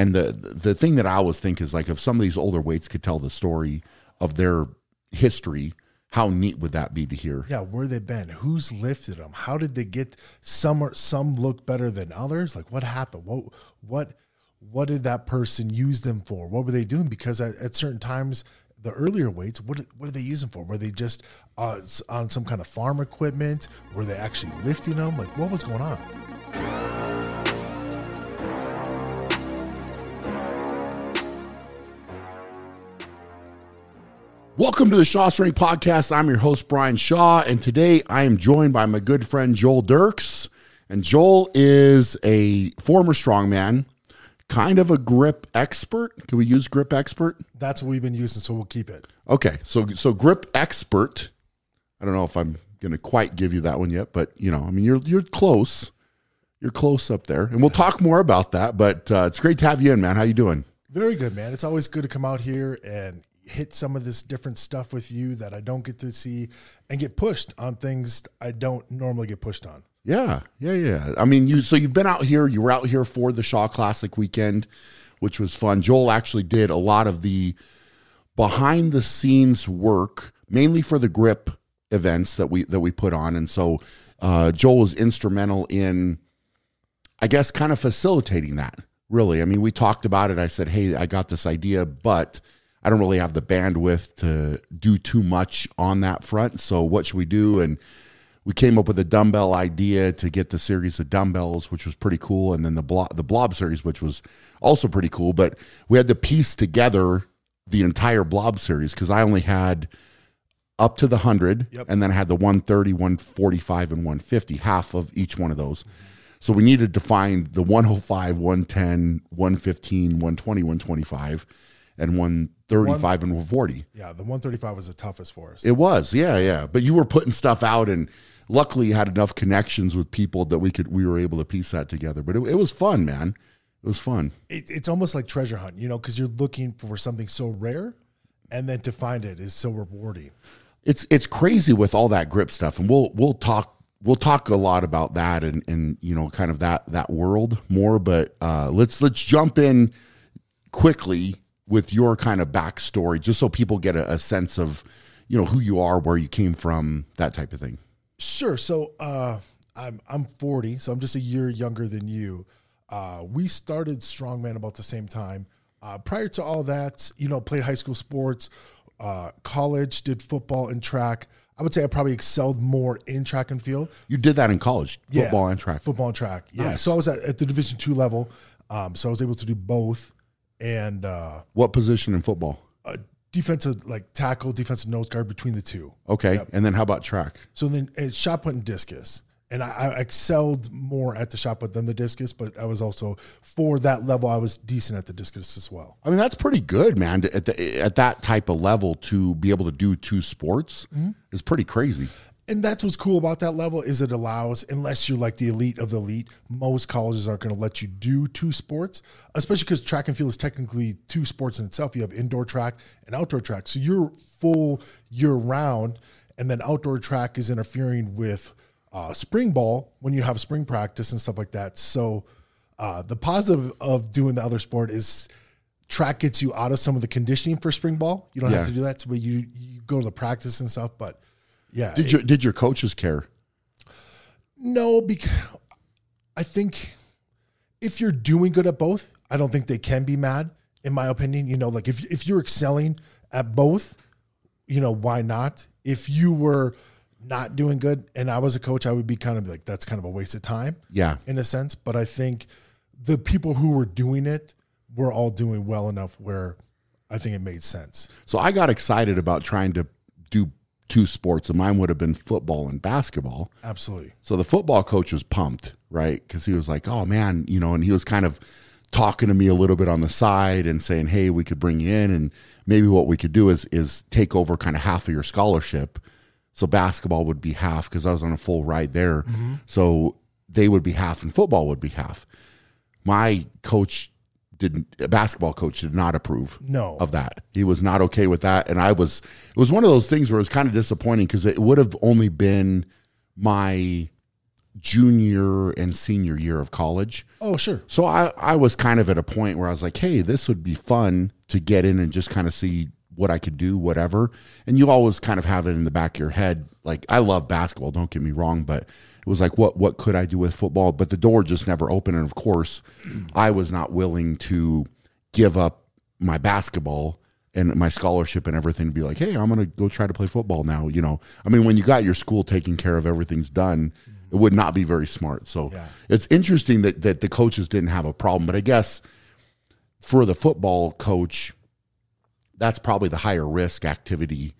And the the thing that I always think is like if some of these older weights could tell the story of their history, how neat would that be to hear? Yeah, where they been? Who's lifted them? How did they get some? Some look better than others. Like what happened? What what what did that person use them for? What were they doing? Because at, at certain times, the earlier weights, what what are they using for? Were they just uh, on some kind of farm equipment? Were they actually lifting them? Like what was going on? Welcome to the Shaw Strength Podcast. I'm your host, Brian Shaw, and today I am joined by my good friend Joel Dircks. And Joel is a former strongman, kind of a grip expert. Can we use grip expert? That's what we've been using, so we'll keep it. Okay, so so grip expert. I don't know if I'm going to quite give you that one yet, but you know, I mean, you're you're close. You're close up there, and we'll talk more about that. But uh, it's great to have you in, man. How you doing? Very good, man. It's always good to come out here and hit some of this different stuff with you that I don't get to see and get pushed on things I don't normally get pushed on. Yeah, yeah, yeah. I mean, you so you've been out here. You were out here for the Shaw Classic weekend, which was fun. Joel actually did a lot of the behind the scenes work, mainly for the grip events that we that we put on, and so uh, Joel was instrumental in, I guess, kind of facilitating that. Really, I mean, we talked about it. I said, "Hey, I got this idea, but." I don't really have the bandwidth to do too much on that front. So what should we do? And we came up with a dumbbell idea to get the series of dumbbells, which was pretty cool, and then the blob, the blob series, which was also pretty cool. But we had to piece together the entire blob series because I only had up to the 100 Yep. and then I had the 130 145 and 150 half of each one of those so we needed to find the 105 110 115 120 125 and 135 and 140 Yeah, the 135 was the toughest for us. it was yeah yeah. But you were putting stuff out and luckily you had enough connections with people that we could we were able to piece that together. But it, it was fun man. It was fun. It, it's almost like treasure hunt, you know, because you're looking for something so rare, and then to find it is so rewarding. it's it's crazy with all that grip stuff and we'll we'll talk we'll talk a lot about that and and you know kind of that that world more but uh let's let's jump in quickly with your kind of backstory just so people get a, a sense of you know who you are where you came from that type of thing Sure. So uh, I'm I'm 40, so I'm just a year younger than you. Uh, we started Strongman about the same time. Uh, prior to all that, you know, played high school sports, uh, college, did football and track. I would say I probably excelled more in track and field. you did that in college Yeah. football and track Football and track. Yeah. Nice. So I was at, at the Division two level. Um, so I was able to do both. And uh, what position in football uh, defensive, like tackle, defensive nose guard between the two. okay and then how about track So then it's shot put and discus. And I, I excelled more at the shot put than the discus, but I was also for that level, I was decent at the discus as well. I mean, that's pretty good, man. to- At the, at that type of level, to be able to do two sports is pretty crazy. And that's what's cool about that level is it allows, unless you're like the elite of the elite, most colleges aren't going to let you do two sports, especially because track and field is technically two sports in itself. You have indoor track and outdoor track, so you're full year round, and then outdoor track is interfering with uh, spring ball when you have spring practice and stuff like that. So uh, the positive of doing the other sport is track gets you out of some of the conditioning for spring ball. You don't Yeah. have to do that, so you you go to the practice and stuff, but. Yeah, Did your did your coaches care? No, because I think if you're doing good at both, I don't think they can be mad. In my opinion, you know, like if if you're excelling at both, you know, why not? If you were not doing good and I was a coach, I would be kind of like that's kind of a waste of time Yeah, in a sense. But I think the people who were doing it were all doing well enough where I think it made sense. So I got excited about trying to do two sports, and mine would have been football and basketball. Absolutely. So the football coach was pumped, right? Because he was like, "Oh man," you know, and he was kind of talking to me a little bit on the side and saying, "Hey, we could bring you in, and maybe what we could do is is take over kind of half of your scholarship." So basketball would be half because I was on a full ride there. Mm-hmm. So they would be half, and football would be half. My coach didn't, a basketball coach did not approve No. of that. He was not okay with that. And I was, it was one of those things where it was kind of disappointing because it would have only been my junior and senior year of college. Oh, sure. So I, I was kind of at a point where I was like, hey, this would be fun to get in and just kind of see what I could do, whatever. And you always kind of have it in the back of your head. Like I love basketball, don't get me wrong, but it was like, what what could I do with football? But the door just never opened. And of course, I was not willing to give up my basketball and my scholarship and everything to be like, hey, I'm gonna go try to play football now. You know, I mean, when you got your school taken care of, everything's done. It would not be very smart. So Yeah. it's interesting that that the coaches didn't have a problem, but I guess for the football coach, that's probably the higher risk activity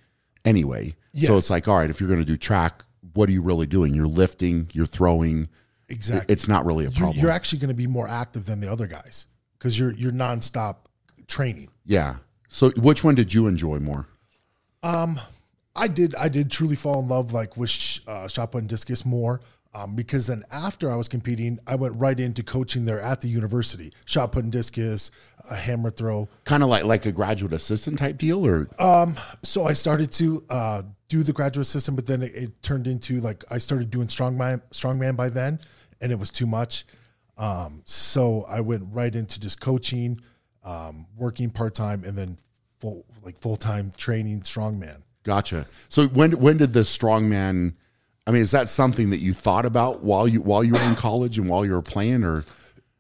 anyway. So it's like, all right, if you're going to do track, what are you really doing? You're lifting, you're throwing. Exactly. It's not really a problem. You're actually going to be more active than the other guys because you're you're nonstop training. yeah. So which one did you enjoy more? Um, I did I did truly fall in love like with uh, shot put and discus more um, because then after I was competing, I went right into coaching there at the university. Shot put and discus, a hammer throw. Kind of like like a graduate assistant type deal, or So I started to uh, do the graduate system, but then it, it turned into like I started doing strongman strongman by then, and it was too much. Um, so I went right into just coaching, um, working part time, and then full like full time training strongman. gotcha. So when when did the strongman? I mean, is that something that you thought about while you while you were in college and while you were playing, or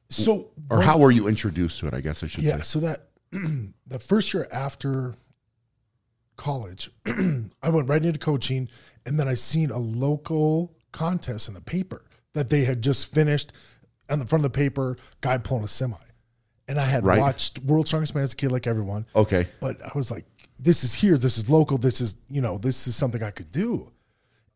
So or how were you introduced to it? I guess I should say. Yeah, say. so that the first year after college, I went right into coaching, and then I seen a local contest in the paper that they had just finished, on the front of the paper, guy pulling a semi, and I had Right. watched World's Strongest Man as a kid, like everyone, Okay. but I was like, this is here, this is local, this is you know, this is something I could do,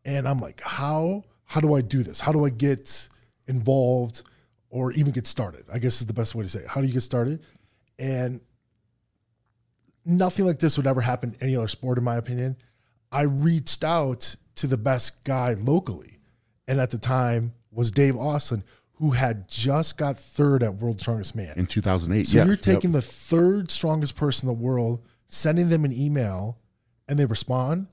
and I'm like, how how do I do this? How do I get involved or even get started? I guess is the best way to say it. How do you get started? And nothing like this would ever happen in any other sport, in my opinion. I reached out to the best guy locally, and at the time was Dave Ostlund, who had just got third at World's Strongest Man. In 2008. So yeah. you're Yep. taking the third strongest person in the world, sending them an email, and they respond,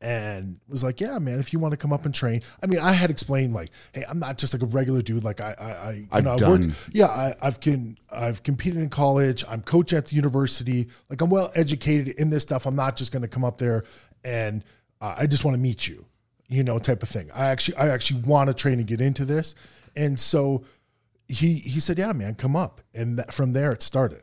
and was like, "Yeah, man, if you want to come up and train." I mean, I had explained like, "Hey, I'm not just like a regular dude. Like, I, I, I you I've know, I done- work. Yeah, I, I've can, I've competed in college. I'm coach at the university. Like, I'm well educated in this stuff. I'm not just going to come up there and uh, I just want to meet you, you know, type of thing. I actually, I actually want to train and get into this, and so." He, he said, "Yeah, man, come up," and that, from there it started.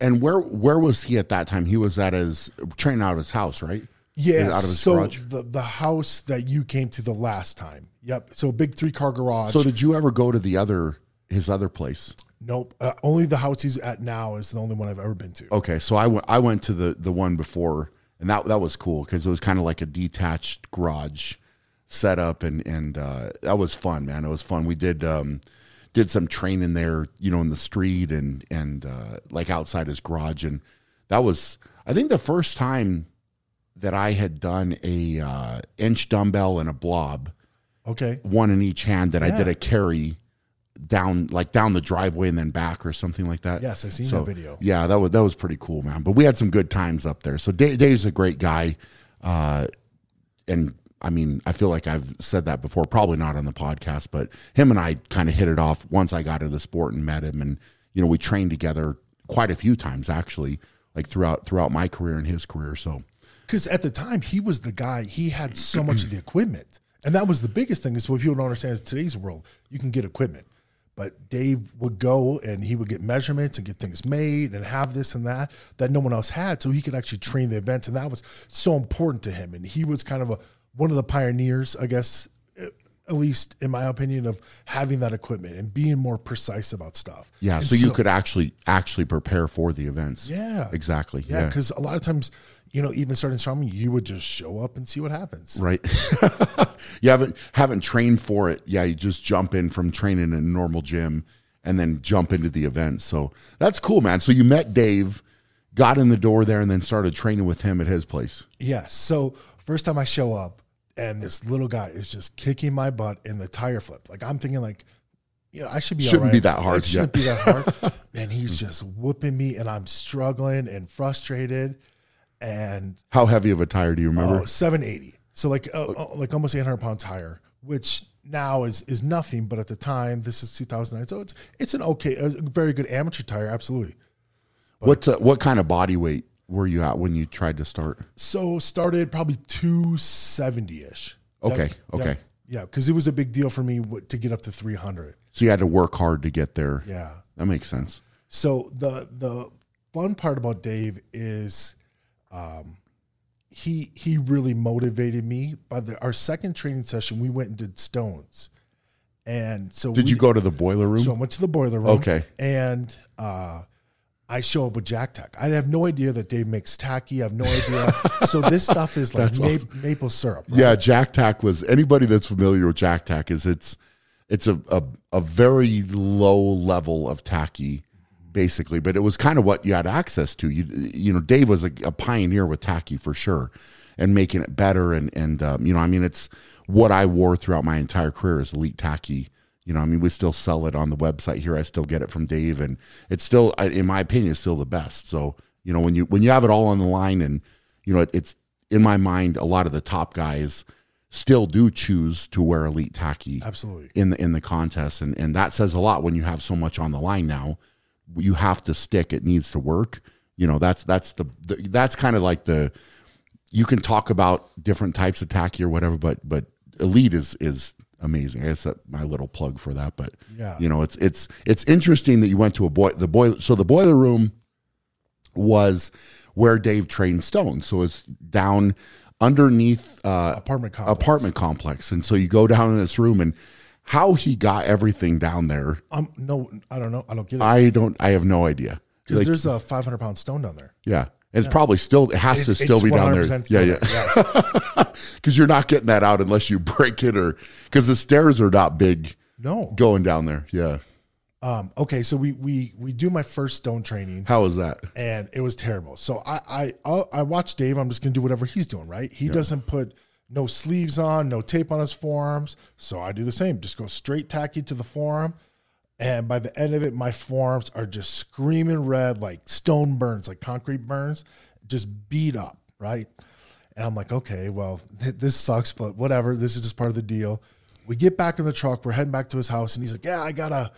And where where was he at that time? He was at his training out of his house, right? Yeah, Out of his so garage? the the house that you came to the last time. Yep. So big three car garage. So did you ever go to the other his other place? nope. Uh, only the house he's at now is the only one I've ever been to. Okay, so I went I went to the the one before, and that that was cool because it was kind of like a detached garage setup, and and uh, that was fun, man. It was fun. We did um, did some training there, you know, in the street and and uh, like outside his garage, and that was I think the first time that I had done a uh, inch dumbbell and a blob. Okay. one in each hand that I did a carry down like down the driveway and then back or something like that. Yes, I seen So, that video. Yeah, that was that was pretty cool, man. But we had some good times up there. So Dave, Dave's a great guy, uh, and I mean, I feel like I've said that before, probably not on the podcast, but him and I kind of hit it off once I got into the sport and met him, and you know, we trained together quite a few times actually, like throughout throughout my career and his career. So Because at the time he was the guy. He had so much of the equipment, and that was the biggest thing. Is what people don't understand is today's world you can get equipment, but Dave would go and he would get measurements and get things made and have this and that that no one else had, so he could actually train the events, and that was so important to him. And he was kind of a one of the pioneers, I guess, at least in my opinion, of having that equipment and being more precise about stuff. yeah, And so you could actually actually prepare for the events. Yeah. exactly. Yeah, because a lot of times, you know, even starting strongman, you would just show up and see what happens. right you haven't haven't trained for it yeah you just jump in from training in a normal gym and then jump into the event so that's cool man so you met dave got in the door there and then started training with him at his place Yeah. So first time I show up and this little guy is just kicking my butt in the tire flip. Like I'm thinking like, you know, I should be Shouldn't all right. be that hard, It shouldn't be that hard. and he's just whooping me and I'm struggling and frustrated. And how heavy of a tire do you remember oh, 780. So like uh, like almost 800 pound tire, which now is is nothing, but at the time, this is 2009, so it's it's an okay, a very good amateur tire, absolutely. What uh, what kind of body weight were you at when you tried to start? So started probably 270 ish. Okay, okay. Yeah, because it was a big deal for me w- to get up to 300. So you had to work hard to get there. Yeah. That makes sense. So the the fun part about Dave is, um, he he really motivated me. By the our second training session, we went and did stones, and so Did we, you go to the boiler room? So I went to the boiler room. Okay. and uh, I show up with Jack Tack. I have no idea that Dave makes tacky. I have no idea. so this stuff is like ma- awesome. maple syrup. right? Yeah, Jack Tack was anybody that's familiar with Jack Tack is it's it's a a, a very low level of tacky basically, but it was kind of what you had access to. You you know, Dave was a, a pioneer with tacky for sure and making it better and and um, you know, I mean it's what I wore throughout my entire career is elite tacky. You know, I mean, we still sell it on the website here. I still get it from Dave, and it's still, in my opinion, it's still the best. So, you know, when you when you have it all on the line, and you know, it, it's in my mind, a lot of the top guys still do choose to wear elite tacky absolutely. in the in the contest, and and that says a lot when you have so much on the line now. You have to stick; it needs to work. You know, that's that's the, the that's kind of like the you can talk about different types of tacky or whatever, but but elite is is amazing. I guess that my little plug for that. But Yeah. you know, it's it's it's interesting that you went to a boy the boiler. So the boiler room was where Dave trained Stone. So it's down underneath uh, Apartment complex. apartment complex, and so you go down in this room and. How he got everything down there, Um, no, I don't know. I don't get it I don't. I have no idea. because Like, there's a 500 pound stone down there. yeah, it's probably still. It has to still be down there. Yeah, yeah. Yes. because you're not getting that out unless you break it or because the stairs are not big no. going down there. Yeah, Um, okay, so we we we do my first stone training. How was that? and it was terrible. So I I I watch Dave. I'm just gonna do whatever he's doing. Right? He doesn't put no sleeves on, no tape on his forearms. So I do the same. Just go straight tacky to the forearm. And by the end of it, my forearms are just screaming red, like stone burns, like concrete burns, just beat up. Right? And I'm like, okay, well, th- this sucks, but whatever. This is just part of the deal. We get back in the truck. We're heading back to his house, and he's like, yeah, I gotta.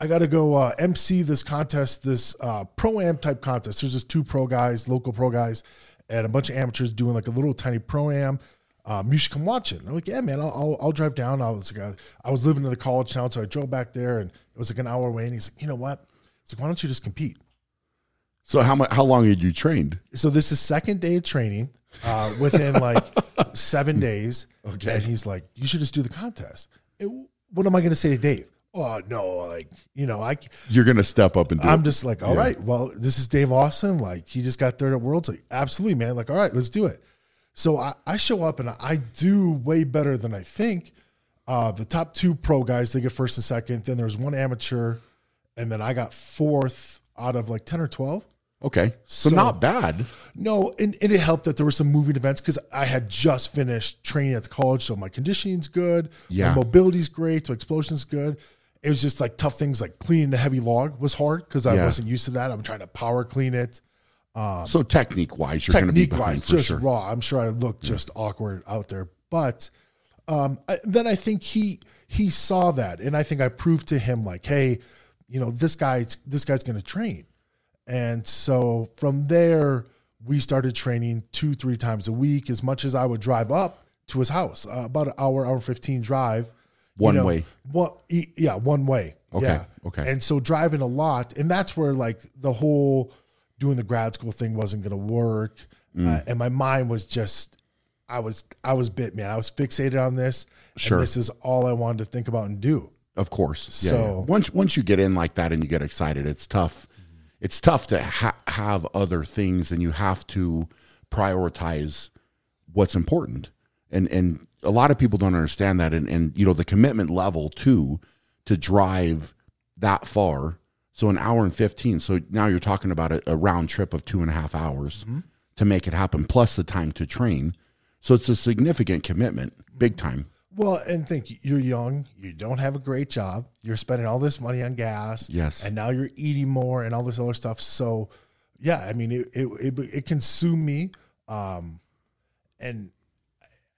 I got to go uh, MC this contest, this uh, pro am type contest. There's just two pro guys, local pro guys, and a bunch of amateurs doing like a little tiny pro am. Um, you should come watch it. And I'm like, yeah, man, I'll, I'll, I'll drive down. I was, like, uh, I was living in the college town, so I drove back there, and it was like an hour away. And he's like, you know what? He's like, why don't you just compete? So how much? How long had you trained? So this is second day of training. Uh, within like seven days, Okay. and he's like, "You should just do the contest." It- what am I going to say to Dave? Oh no, like you know, I You're gonna step up and do I'm it. just like, all Yeah. right, well, this is Dave Ostlund. Like, he just got third at Worlds. Like, absolutely, man. Like, all right, let's do it. So I, I show up and I do way better than I think. Uh, the top two pro guys, they get first and second. Then there's one amateur, and then I got fourth out of like 10 or 12. Okay, so, So- not bad. No, and, and it helped that there were some moving events because I had just finished training at the college, so my conditioning's good, Yeah. my mobility's great, my explosion's good. It was just like tough things like cleaning the heavy log was hard because I Yeah. wasn't used to that. I'm trying to power clean it. So technique wise, you're be behind wise, for just sure. raw. I'm sure I looked just awkward out there, but um, I, then I think he he saw that, and I think I proved to him like, hey, you know, this guy's this guy's going to train, and so from there we started training two three times a week. As much as I would drive up to his house, uh, about an hour hour fifteen drive, you One know, way. One, e- yeah, one way. Okay, Yeah. okay. And so driving a lot, and that's where like the whole doing the grad school thing wasn't going to work, Mm. uh, and my mind was just, I was I was bit man. I was fixated on this. Sure. And this is all I wanted to think about and do. Of course. Yeah, So- yeah. once once you get in like that and you get excited, it's tough. It's tough to ha- have other things, and you have to prioritize what's important. And and a lot of people don't understand that. And and you know the commitment level too to drive that far. So an hour and fifteen. So now you're talking about a, a round trip of two and a half hours to make it happen, plus the time to train. So it's a significant commitment, big time. Well, and think you're young, you don't have a great job, you're spending all this money on gas, Yes. and now you're eating more and all this other stuff. So, yeah, I mean, it it it, it consumed me, um, and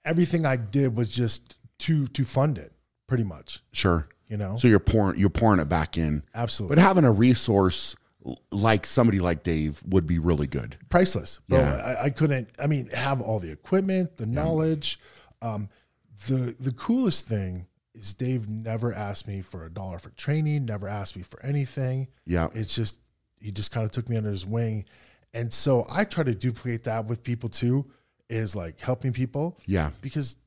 everything I did was just to to fund it pretty much. Sure. You know, So you're pouring you're pouring it back in. absolutely But having a resource like somebody like Dave would be really good. priceless. Bro, Yeah. I, I couldn't. I mean, have all the equipment, the knowledge. Um, the the coolest thing is Dave never asked me for a dollar for training. Never asked me for anything. Yeah. It's just he just kind of took me under his wing, and so I try to duplicate that with people too. Is like helping people Yeah. because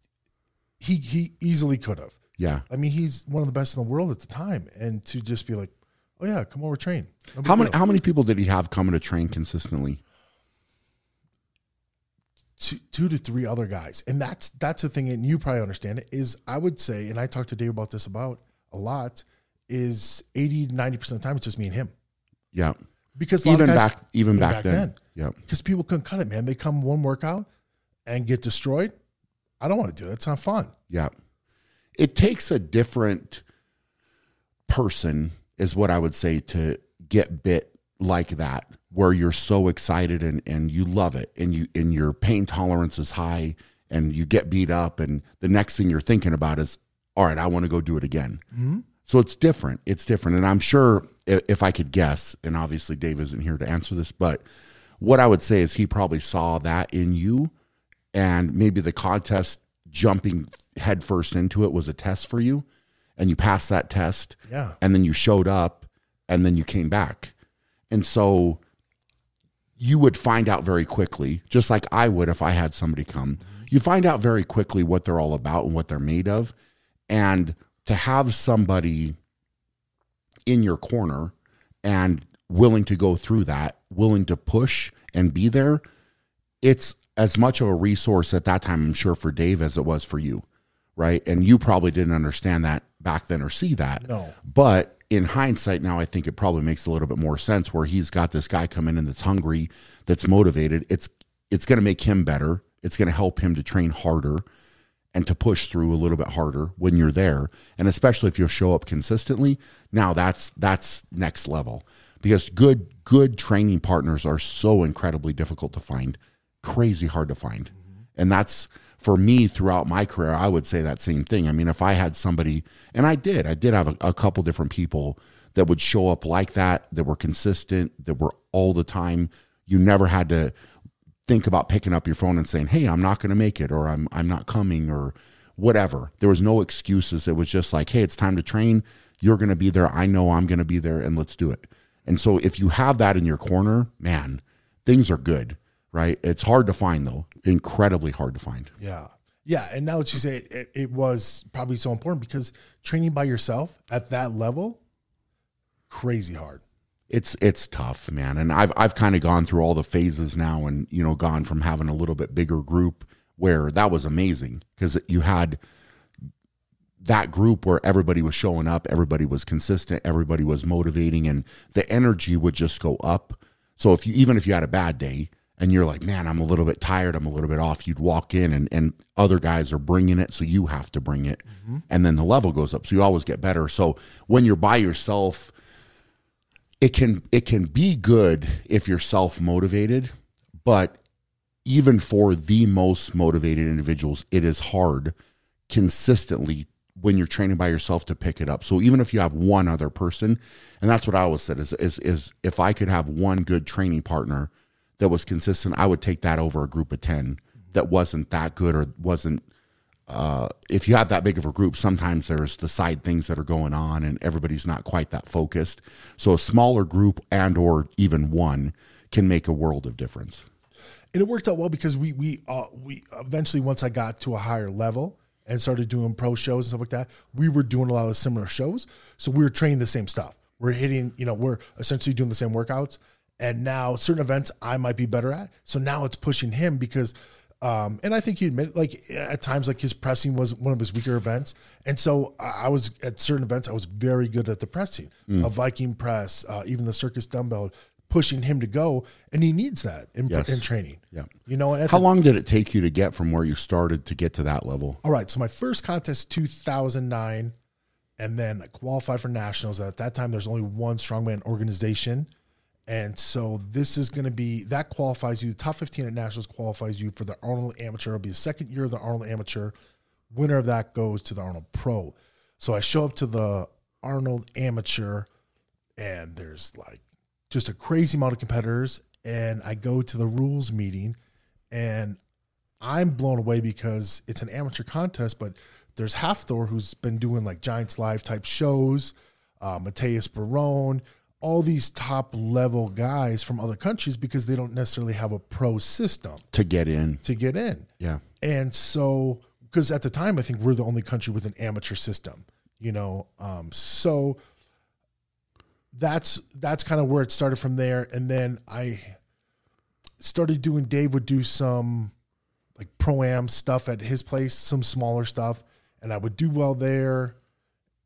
he he easily could have. Yeah. I mean, he's one of the best in the world at the time, and to just be like, "Oh yeah, come over, train." No How many deal. how many people did he have coming to train consistently? two, two to three other guys, and that's that's the thing, and you probably understand it. Is I would say, and I talked to Dave about this about a lot, is 80 to 90 percent of the time it's just me and him Yeah. because Even guys, back even back, back then. then. Yeah. because people couldn't cut it, man. They come one workout and get destroyed. I don't want to do that. It's not fun. Yeah. It takes a different person, is what I would say, to get bit like that, where you're so excited and, and you love it and you and your pain tolerance is high and you get beat up and the next thing you're thinking about is, all right, I want to go do it again. Mm-hmm. So it's different. It's different. And I'm sure if I could guess, and obviously Dave isn't here to answer this, but what I would say is he probably saw that in you and maybe the contest jumping headfirst into it was a test for you and you passed that test Yeah. and then you showed up and then you came back. And so you would find out very quickly just like i would if i had somebody come. You find out very quickly what they're all about and what they're made of. And to have somebody in your corner and willing to go through that willing to push and be there it's as much of a resource at that time, I'm sure, for Dave as it was for you, right? And you probably didn't understand that back then or see that. No. But in hindsight, now I think it probably makes a little bit more sense where he's got this guy coming in that's hungry, that's motivated. It's it's going to make him better. It's going to help him to train harder and to push through a little bit harder when you're there. And especially if you'll show up consistently, now that's that's next level. Because good good training partners are so incredibly difficult to find, crazy hard to find. Mm-hmm. And that's for me throughout my career, I would say that same thing. I mean, if I had somebody, and I did, I did have a, a couple different people that would show up like that, that were consistent, that were all the time. You never had to think about picking up your phone and saying, "Hey, I'm not going to make it," or "I'm I'm not coming," or whatever. There was no excuses. It was just like, "Hey, it's time to train. You're going to be there. I know I'm going to be there, and let's do it." And so, if you have that in your corner, man, things are good, right? It's hard to find though, incredibly hard to find. Yeah. Yeah. And now that you say it, it, it was probably so important because training by yourself at that level, crazy hard. it's it's tough, man. And I've I've kind of gone through all the phases now, and you know, gone from having a little bit bigger group where that was amazing because you had that group where everybody was showing up, everybody was consistent, everybody was motivating, and the energy would just go up. So if you even if you had a bad day and you're like, man, I'm a little bit tired, I'm a little bit off, you'd walk in and and other guys are bringing it, so you have to bring it, mm-hmm. and then the level goes up, so you always get better. So when you're by yourself it can it can be good if you're self motivated, but even for the most motivated individuals, it is hard consistently when you're training by yourself to pick it up. So even if you have one other person, and that's what I always said is is, is if I could have one good training partner that was consistent, I would take that over a group of ten that wasn't that good or wasn't uh, if you have that big of a group, sometimes there's the side things that are going on, and everybody's not quite that focused. So a smaller group and or even one can make a world of difference. and it worked out well because we we uh, we eventually once I got to a higher level and started doing pro shows and stuff like that, we were doing a lot of similar shows. So we were training the same stuff. We're hitting, you know, we're essentially doing the same workouts. And now certain events I might be better at. So now it's pushing him because um, and I think he admitted, like at times, like his pressing was one of his weaker events, and so I was at certain events I was very good at the pressing, a Viking press, uh, even the circus dumbbell, pushing him to go, and he needs that in, Yes. in training. Yeah. You know, and How the- long did it take you to get from where you started to get to that level? all right. So my first contest, 2009, and then I qualified for nationals. At that time, there's only one strongman organization. And so this is going to be that qualifies you. The top 15 at nationals qualifies you for the Arnold Amateur. It'll be the second year of the Arnold Amateur. Winner of that goes to the Arnold Pro. So I show up to the Arnold Amateur, and there's like just a crazy amount of competitors. And I go to the rules meeting, and I'm blown away because it's an amateur contest, but there's Hafthor who's been doing like Giants Live type shows, uh, Mateusz Baron, all these top level guys from other countries because they don't necessarily have a pro system to get in. to get in. Yeah. And so, because at the time, I think we're the only country with an amateur system, you know. Um, so that's that's kind of where it started from there. And then I started doing. Dave would do some like pro am stuff at his place, some smaller stuff, and I would do well there.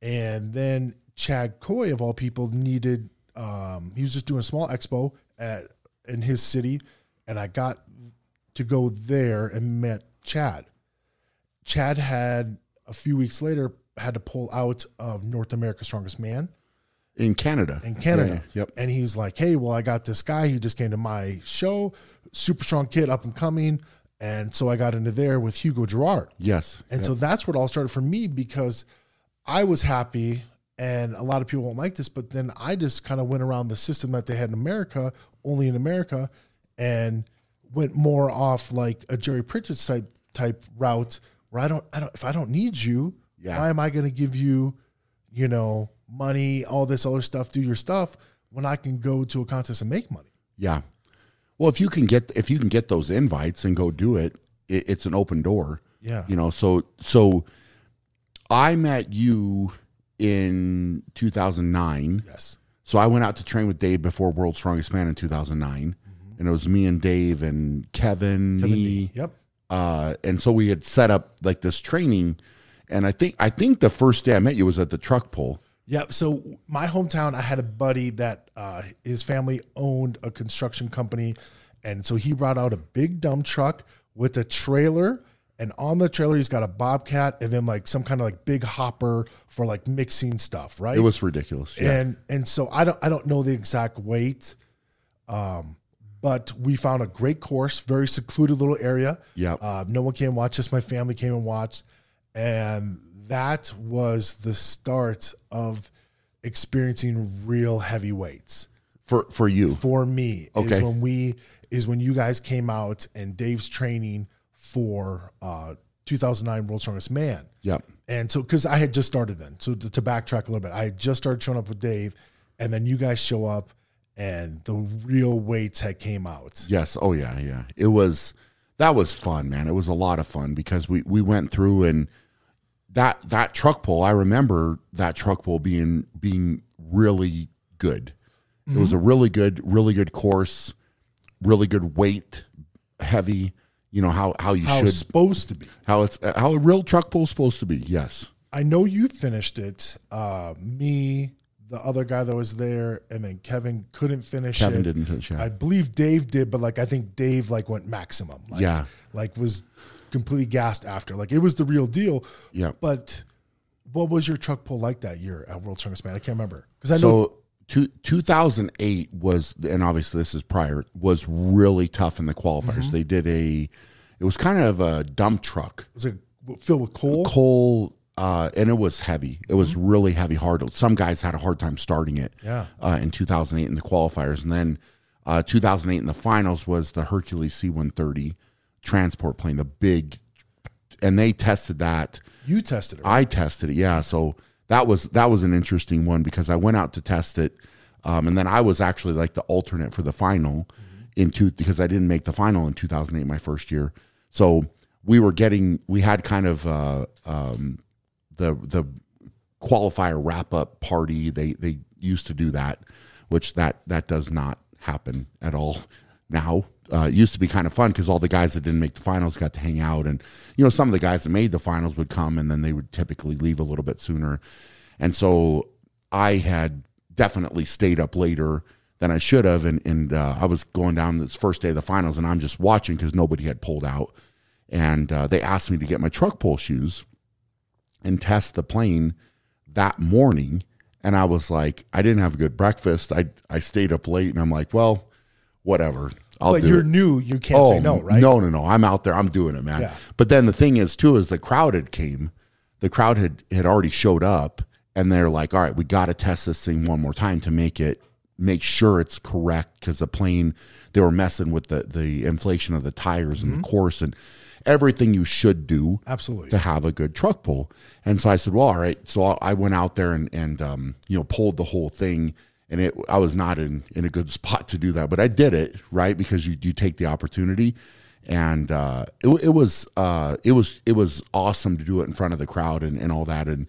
And then Chad Coy, of all people, needed. Um, he was just doing a small expo at in his city, and I got to go there and met Chad. Chad had a few weeks later had to pull out of North America's Strongest Man In Canada. in Canada. Yeah. Yep. And he was like, Hey, well, I got this guy who just came to my show, super strong kid, up and coming. And so I got into there with Hugo Girard. Yes. And so that's what all started for me because I was happy and a lot of people won't like this, but then I just kind of went around the system that they had in America, only in America, and went more off like a Jerry Pritchett type type route where I don't I don't if I don't need you, Yeah. why am I gonna give you, you know, money, all this other stuff, do your stuff when I can go to a contest and make money. Yeah. Well, if you can get if you can get those invites and go do it, it it's an open door. Yeah. You know, so so I met you in 2009. Yes. So I went out to train with Dave before World's Strongest Man in 2009. And it was me and Dave and Kevin, Kevin me, Yep. uh, and so we had set up like this training. And I think I think the first day I met you was at the truck pull. Yeah. So my hometown, I had a buddy that uh, his family owned a construction company, and so he brought out a big dump truck with a trailer, and on the trailer he's got a bobcat, and then like some kind of like big hopper for like mixing stuff, right? It was ridiculous. Yeah. and and so I don't I don't know the exact weight, um, but we found a great course, very secluded little area. Yeah. Uh, no one came and watched. Just my family came and watched, and that was the start of experiencing real heavy weights for for you. for me. Is Okay. when we is when you guys came out and Dave's training for uh, 2009 World's Strongest Man. Yep. And so, because I had just started then, so to, to backtrack a little bit, I had just started showing up with Dave, and then you guys show up, and the real weights had came out. Yes. Oh yeah, yeah. It was that was fun, man. It was a lot of fun because we we went through and that that truck pull. I remember that truck pull being being really good. It was a really good, really good course, really good weight, heavy. You know how how you How should it's supposed to be. how it's how a real truck pull is supposed to be. Yes. I know you finished it. Uh, me, the other guy that was there, and then Kevin couldn't finish Kevin it. didn't finish. Yeah. I believe Dave did, but like I think Dave like went maximum. Like, Yeah. like was completely gassed after. Like it was the real deal. Yeah. But what was your truck pull like that year at World Strongest Man? I can't remember because I know So two, 2008 was, and obviously this is prior, was really tough in the qualifiers. Mm-hmm. They did a, it was kind of a dump truck, it was it filled with coal. coal, uh, and it was heavy. It was really heavy, hard. Some guys had a hard time starting it Yeah. uh, in 2008 in the qualifiers. And then uh, 2008 in the finals was the Hercules C 130 transport plane, the big, and they tested that. You tested it. I tested it, yeah. So that was that was an interesting one because I went out to test it, um, and then I was actually like the alternate for the final in two because I didn't make the final in 2008, my first year. So we were getting we had kind of uh, um, the the qualifier wrap up party. They they used to do that, which that that does not happen at all now. Uh, used to be kind of fun because all the guys that didn't make the finals got to hang out, and you know some of the guys that made the finals would come, and then they would typically leave a little bit sooner. And so I had definitely stayed up later than I should have, and and uh, I was going down this first day of the finals, and I'm just watching because nobody had pulled out, and uh, they asked me to get my truck pull shoes and test the plane that morning. And I was like I didn't have a good breakfast. I I stayed up late and I'm like well whatever I'll but you're it. new. You can't say no, right? No, no, no. I'm out there. I'm doing it, man. Yeah. But then the thing is, too, is the crowd had came the crowd had had already showed up and they're like, all right, we got to test this thing one more time to make it make sure it's correct because the plane they were messing with the the inflation of the tires and the course and everything you should do Absolutely. to have a good truck pull. And so I said, well, all right. So I went out there and, and um, you know, pulled the whole thing. And it, I was not in, in a good spot to do that, but I did it right because you, you take the opportunity. And uh, it, it was uh, it was it was awesome to do it in front of the crowd and, and all that. And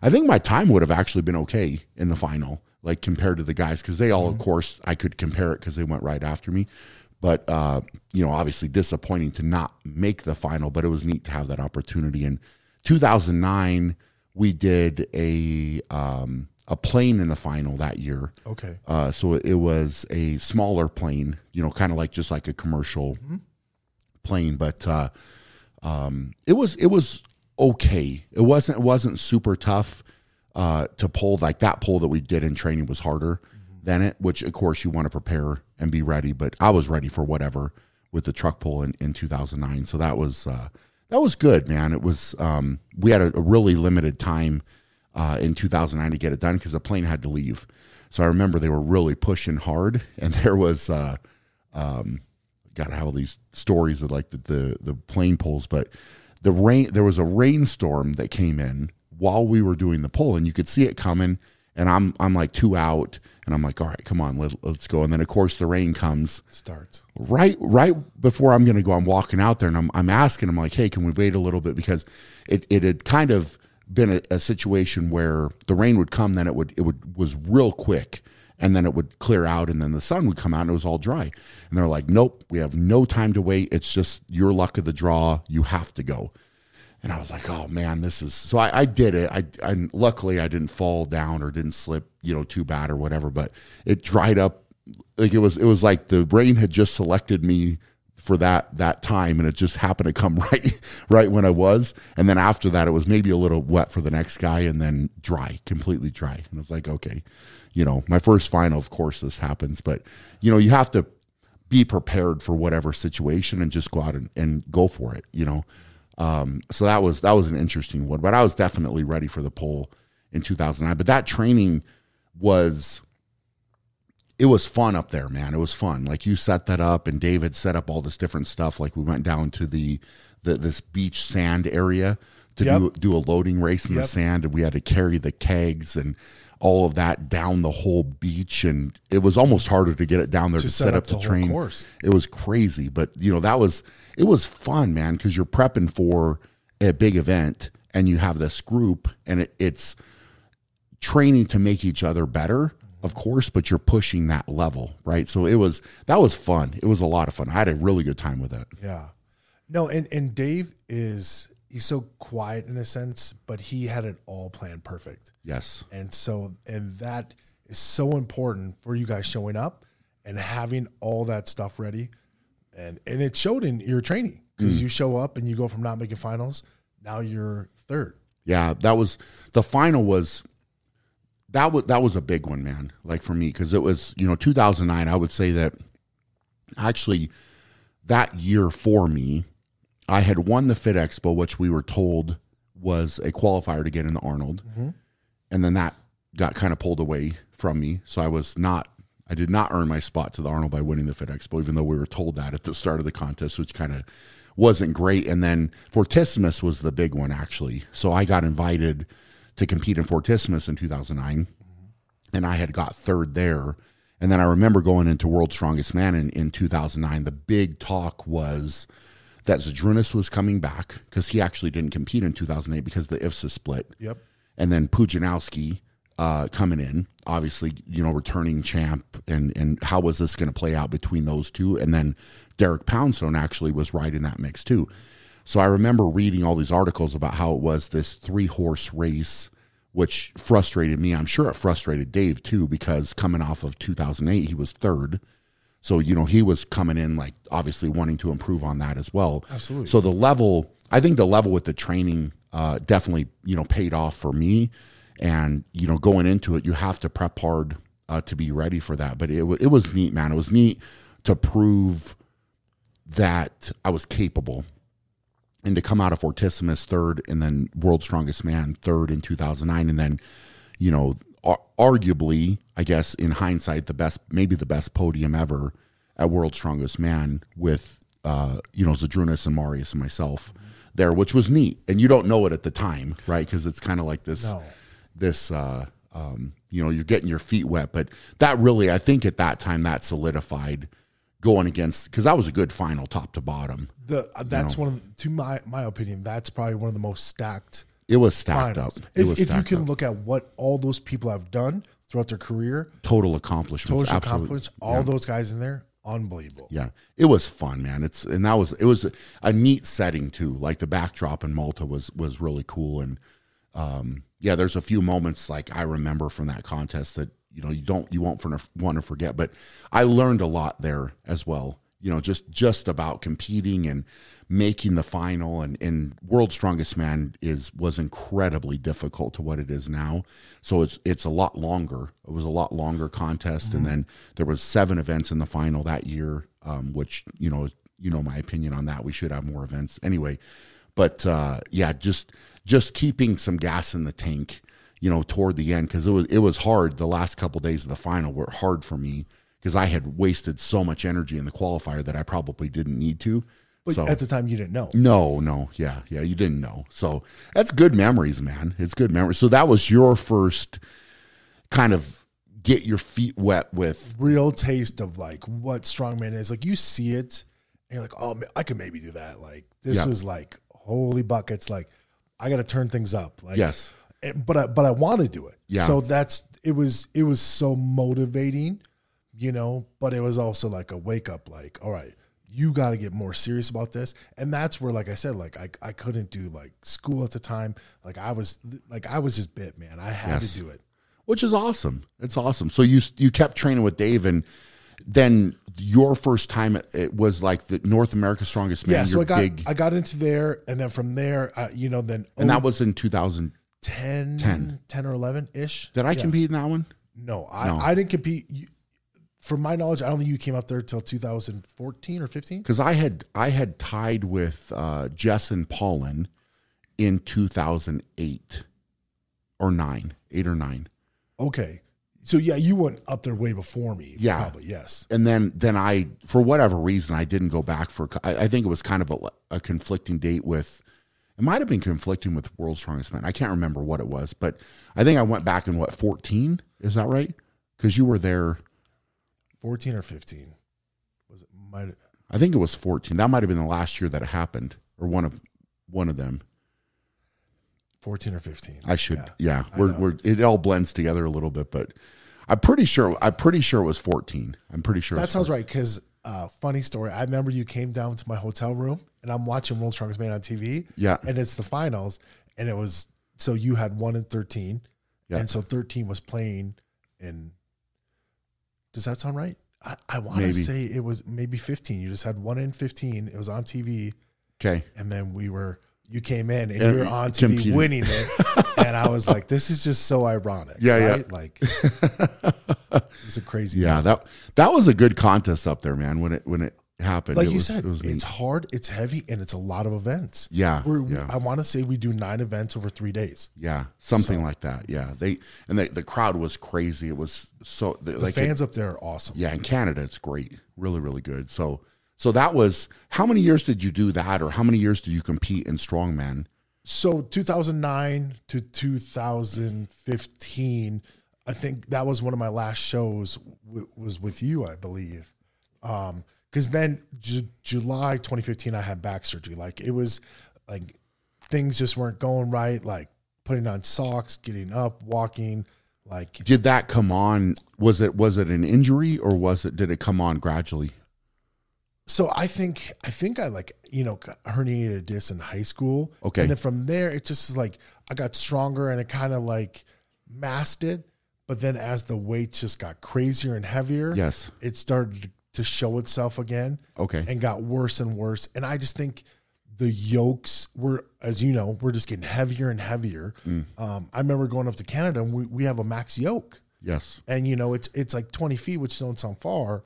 I think my time would have actually been okay in the final, like compared to the guys, because they all, of course, I could compare it because they went right after me but uh, you know, obviously disappointing to not make the final. But it was neat to have that opportunity. In 2009, we did a um, a plane in the final that year. Okay. Uh, so it was a smaller plane, you know, kind of like just like a commercial plane, but uh, um, it was it was okay. It wasn't it wasn't super tough uh, to pull. Like that pull that we did in training was harder than it, which of course you want to prepare and be ready. But I was ready for whatever with the truck pull in, in 2009. So that was uh, that was good, man. It was um, we had a, a really limited time uh, in 2009 to get it done because the plane had to leave. So I remember they were really pushing hard, and there was uh, um, got to have all these stories of like the, the the plane pulls, but the rain there was a rainstorm that came in while we were doing the pull, and you could see it coming. And I'm I'm like two out, and I'm like, all right, come on, let, let's go. And then of course the rain comes, Starts. right right before I'm going to go, I'm walking out there and I'm, I'm asking, I'm like, hey, can we wait a little bit? Because it, it had kind of been a, a situation where the rain would come, then it would, it would, was real quick and then it would clear out and then the sun would come out and it was all dry. And they're like, nope, we have no time to wait. It's just your luck of the draw. You have to go. And I was like, oh man, this is so I, I did it. I, I luckily I didn't fall down or didn't slip, you know, too bad or whatever, but it dried up like it was it was like the rain had just selected me for that that time and it just happened to come right right when I was. And then after that it was maybe a little wet for the next guy and then dry, completely dry. And I was like, okay, you know, my first final, of course this happens, but you know, you have to be prepared for whatever situation and just go out and, and go for it, you know. Um, so that was that was an interesting one, but I was definitely ready for the poll in 2009. But that training was it was fun up there, man. It was fun. Like you set that up, and David set up all this different stuff. Like we went down to the, the this beach sand area to Yep. do do a loading race in the sand, and we had to carry the kegs and all of that down the whole beach, and it was almost harder to get it down there to, set, up, the the train. course. It was crazy, but you know that was it was fun, man, because you're prepping for a big event, and you have this group, and it, it's training to make each other better, of course, but you're pushing that level, right? So it was that was fun. It was a lot of fun. I had a really good time with it. Yeah. No, and and Dave is he's so quiet in a sense, but he had it all planned perfect. Yes. And so and that is so important for you guys showing up and having all that stuff ready. And and it showed in your training because mm. you show up and you go from not making finals, now you're third. Yeah, that was the final was that was that was a big one, man. Like for me because it was, you know, 2009, I would say that actually that year for me, I had won the Fit Expo which we were told was a qualifier to get in the Arnold. Mm-hmm. And then that got kind of pulled away from me, so I was not I did not earn my spot to the Arnold by winning the Fit Expo, even though we were told that at the start of the contest, which kind of wasn't great. And then Fortissimus was the big one, actually. So I got invited to compete in Fortissimus in 2009, and I had got third there. And then I remember going into World's Strongest Man in, in 2009. The big talk was that Zydrunas was coming back because he actually didn't compete in 2008 because the IFSA split Yep. and then Pudzianowski uh, coming in, obviously, you know, returning champ, and and how was this going to play out between those two? And then Derek Poundstone actually was right in that mix too. So I remember reading all these articles about how it was this three horse race, which frustrated me. I'm sure it frustrated Dave too, because coming off of 2008, he was third. So, you know, he was coming in like obviously wanting to improve on that as well. Absolutely. So the level, I think the level with the training uh, definitely, you know, paid off for me. And, you know, going into it, you have to prep hard uh, to be ready for that. But it, it was neat, man. It was neat to prove that I was capable and to come out of Fortissimus third, and then World's Strongest Man third in 2009, and then you know, arguably, I guess in hindsight, the best, maybe the best podium ever at World's Strongest Man with uh, you know Zydrunas and Marius and myself there, which was neat, and you don't know it at the time, right? Because it's kind of like this No. this uh um you know you're getting your feet wet but that really i think at that time that solidified going against because that was a good final top to bottom The uh, that's one of the, to my my opinion. That's probably one of the most stacked it was stacked finals. up it If, if you can up. look at what all those people have done throughout their career, total accomplishments total accomplishments, all those guys in there, unbelievable. yeah it was fun man it's and that was it was a neat setting too like the backdrop in malta was was really cool and um yeah there's a few moments like i remember from that contest that you know you don't you won't want to forget but i learned a lot there as well you know just just about competing and making the final and and world's strongest man is was incredibly difficult to what it is now. So it's it's a lot longer. It was a lot longer contest and then there was seven events in the final that year um, which you know you know my opinion on that. We should have more events anyway. But uh, yeah just just keeping some gas in the tank you know toward the end because it was it was hard the last couple days of the final were hard for me because i had wasted so much energy in the qualifier that i probably didn't need to But so at the time, you didn't know. no, no, yeah, yeah, you didn't know. So that's good memories, man. It's good memories. So that was your first kind of get your feet wet with. Real taste of like what strongman is. Like you see it, and you're like, oh, I could maybe do that. Like this Yeah. was like holy buckets. Like I got to turn things up. Like Yes. and- but I but I want to do it. Yeah. So that's it was it was so motivating, you know. But it was also like a wake up. Like, all right, you got to get more serious about this. And that's where, like I said, like I I couldn't do like school at the time. Like I was like I was just bit, man. I had Yes. to do it. which is awesome. It's awesome. So you you kept training with Dave, and then your first time it, it was like the North America Strongest Man. Yeah. So I got big, I got into there, and then from there, uh, you know, then and that was in 2000. 10, 10. 10 or eleven ish. Did I compete in that one? No, I, No. I didn't compete. You, from my knowledge, I don't think you came up there till 2014 or 15. Because I had I had tied with uh, Jessen Paulin in 2008 or nine, eight or nine. Okay. So yeah, you went up there way before me. Yeah. Probably, yes. and then then I for whatever reason I didn't go back for I, I think it was kind of a, a conflicting date with it might have been conflicting with World's Strongest Man I can't remember what it was but I think I went back in what 14 is that right because you were there 14 or 15. Was it might I think it was 14 that might have been the last year that it happened or one of one of them 14 or 15. I should Yeah. yeah, we're, we're it all blends together a little bit but I'm pretty sure I'm pretty sure it was 14 I'm pretty sure it That was sounds right. Because uh, funny story. I remember you came down to my hotel room and I'm watching World's Strongest Man on TV. Yeah. And it's the finals. And it was so you had one in 13. Yeah. And so 13 was playing in. Does that sound right? I, I want to say it was maybe 15. You just had one in 15. It was on TV. okay And then we were, you came in and Yeah, you were on TV competing. winning it. and I was like, this is just so ironic. Yeah, yeah. right? Like, it's a crazy. Yeah, that that was a good contest up there, man. When it when it happened, like it you was, said, it was it's hard, it's heavy, and it's a lot of events. yeah, We're, yeah, I want to say we do nine events over three days. yeah, something like that. Yeah, they and they, the crowd was crazy. It was so the, The like fans up there are awesome. yeah, in Canada, it's great, really, really good. So so that was how many years did you do that, or how many years did you compete in strongman? So 2009 to 2015, I think that was one of my last shows. W- was with you, I believe. Um, because then Ju- July 2015, I had back surgery. Like it was like things just weren't going right. Like putting on socks, getting up, walking. Like Did that come on? Was it was it an injury, or was it did it come on gradually? So I think I think I like you know herniated a disc in high school. Okay. and then from there it just is like I got stronger and it kind of like masked it. But then as the weights just got crazier and heavier, Yes. it started to show itself again Okay. and got worse and worse. And I just think the yokes were, as you know, we're just getting heavier and heavier. Mm. Um, I remember going up to Canada and we, we have a max yoke, Yes. and you know it's it's like twenty feet, which don't sound far,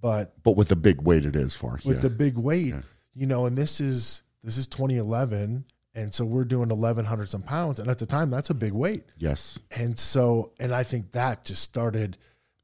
but But with the big weight, it is far. with yeah. the big weight, you know, and this is this is 2011, and so we're doing 1100 some pounds, and at the time that's a big weight. Yes. And so, and I think that just started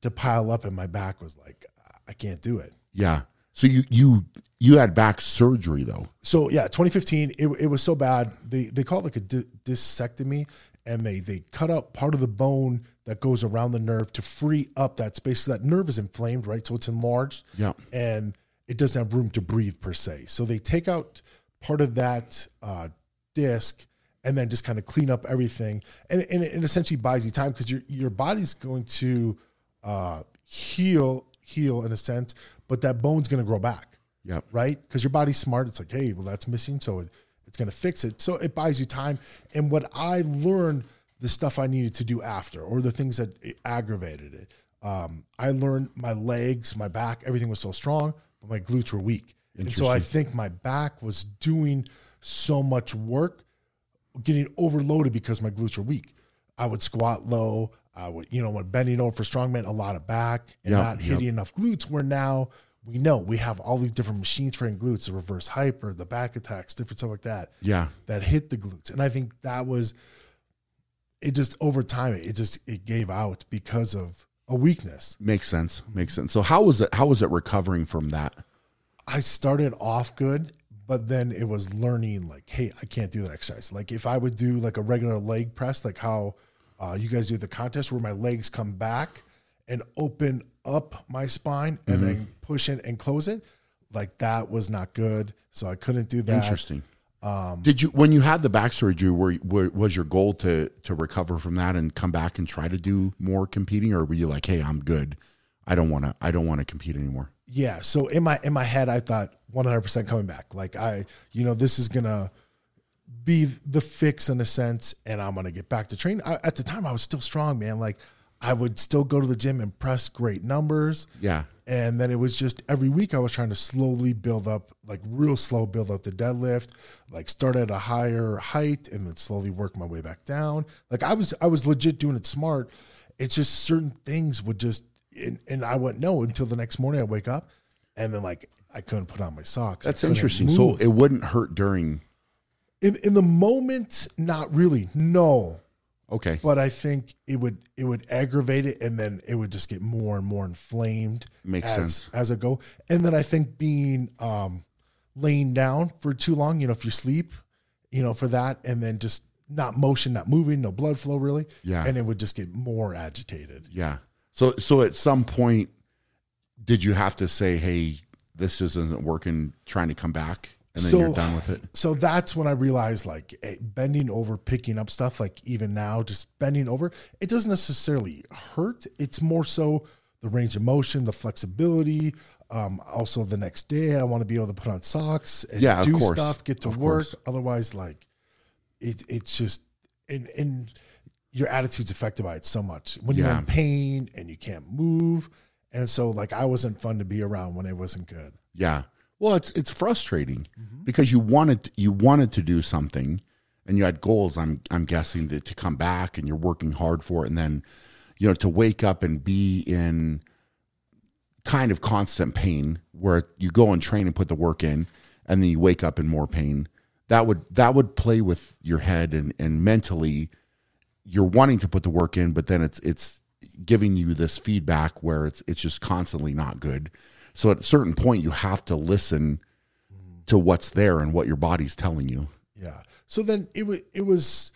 to pile up, and my back was like, I can't do it. Yeah. So you you you had back surgery though. So yeah, 2015, it, it was so bad. They they call it like a di- discectomy, and they they cut out part of the bone that goes around the nerve to free up that space. So that nerve is inflamed, right? So it's enlarged. Yeah. and it doesn't have room to breathe per se. So they take out part of that uh, disc and then just kind of clean up everything, and, and it essentially buys you time because your your body's going to uh, heal heal in a sense, but that bone's going to grow back Yep. right? Because your body's smart. It's like, hey, well, that's missing, so it, it's going to fix it. So it buys you time. And what I learned, the stuff I needed to do after, or the things that aggravated it. Um, I learned my legs, my back, everything was so strong, but my glutes were weak. And so I think my back was doing so much work, getting overloaded because my glutes were weak. I would squat low. I would, you know, when bending over for strongman, a lot of back and Yep, not hitting enough glutes. Where now we know we have all these different machines for glutes, the reverse hyper, the back attacks, different stuff like that Yeah. that hit the glutes. And I think that was it just over time it just it gave out because of a weakness. Makes sense. Makes sense. So how was it how was it recovering from that? I started off good, but then it was learning like, hey, I can't do that exercise. Like if I would do like a regular leg press, like how uh, you guys do the contest where my legs come back and open up my spine and then push it and close it, like that was not good. So I couldn't do that. Interesting. Um, Did you when you had the back surgery? Were, were was your goal to to recover from that and come back and try to do more competing, or were you like, hey, I'm good. I don't want to. I don't want to compete anymore. yeah so in my in my head i thought 100% coming back like i you know this is gonna be the fix in a sense and i'm gonna get back to training I, at the time i was still strong man like i would still go to the gym and press great numbers Yeah. And then it was just every week i was trying to slowly build up like real slow build up the deadlift like start at a higher height and then slowly work my way back down like i was i was legit doing it smart it's just certain things would just and, and i wouldn't know until the next morning i wake up and then like i couldn't put on my socks That's interesting. move. So it wouldn't hurt during. in, in the moment not really no Okay. but i think it would it would aggravate it and then it would just get more and more inflamed Makes as, sense. as it go and then i think being um laying down for too long you know if you sleep you know for that and then just not motion not moving no blood flow really Yeah. and it would just get more agitated Yeah. So so at some point, did you have to say, hey, this isn't working? Trying to come back, and then So- you're done with it. so that's when I realized like eh, bending over, picking up stuff, like even now, just bending over, it doesn't necessarily hurt. It's more so the range of motion, the flexibility. Um, also, the next day, I want to be able to put on socks and Yeah, do course. stuff, get to Of work. course. Otherwise, like it, it's just and and your attitude's affected by it so much when you're in pain and you can't move. And so, like, I wasn't fun to be around when it wasn't good. Yeah. Well, it's it's frustrating Mm-hmm. because you wanted you wanted to do something, and you had goals. I'm I'm guessing that to come back, and you're working hard for it, and then you know to wake up and be in kind of constant pain where you go and train and put the work in, and then you wake up in more pain. That would that would play with your head and and mentally, you're wanting to put the work in, but then it's it's giving you this feedback where it's it's just constantly not good. So at a certain point, you have to listen to what's there and what your body's telling you. Yeah. So then it was it was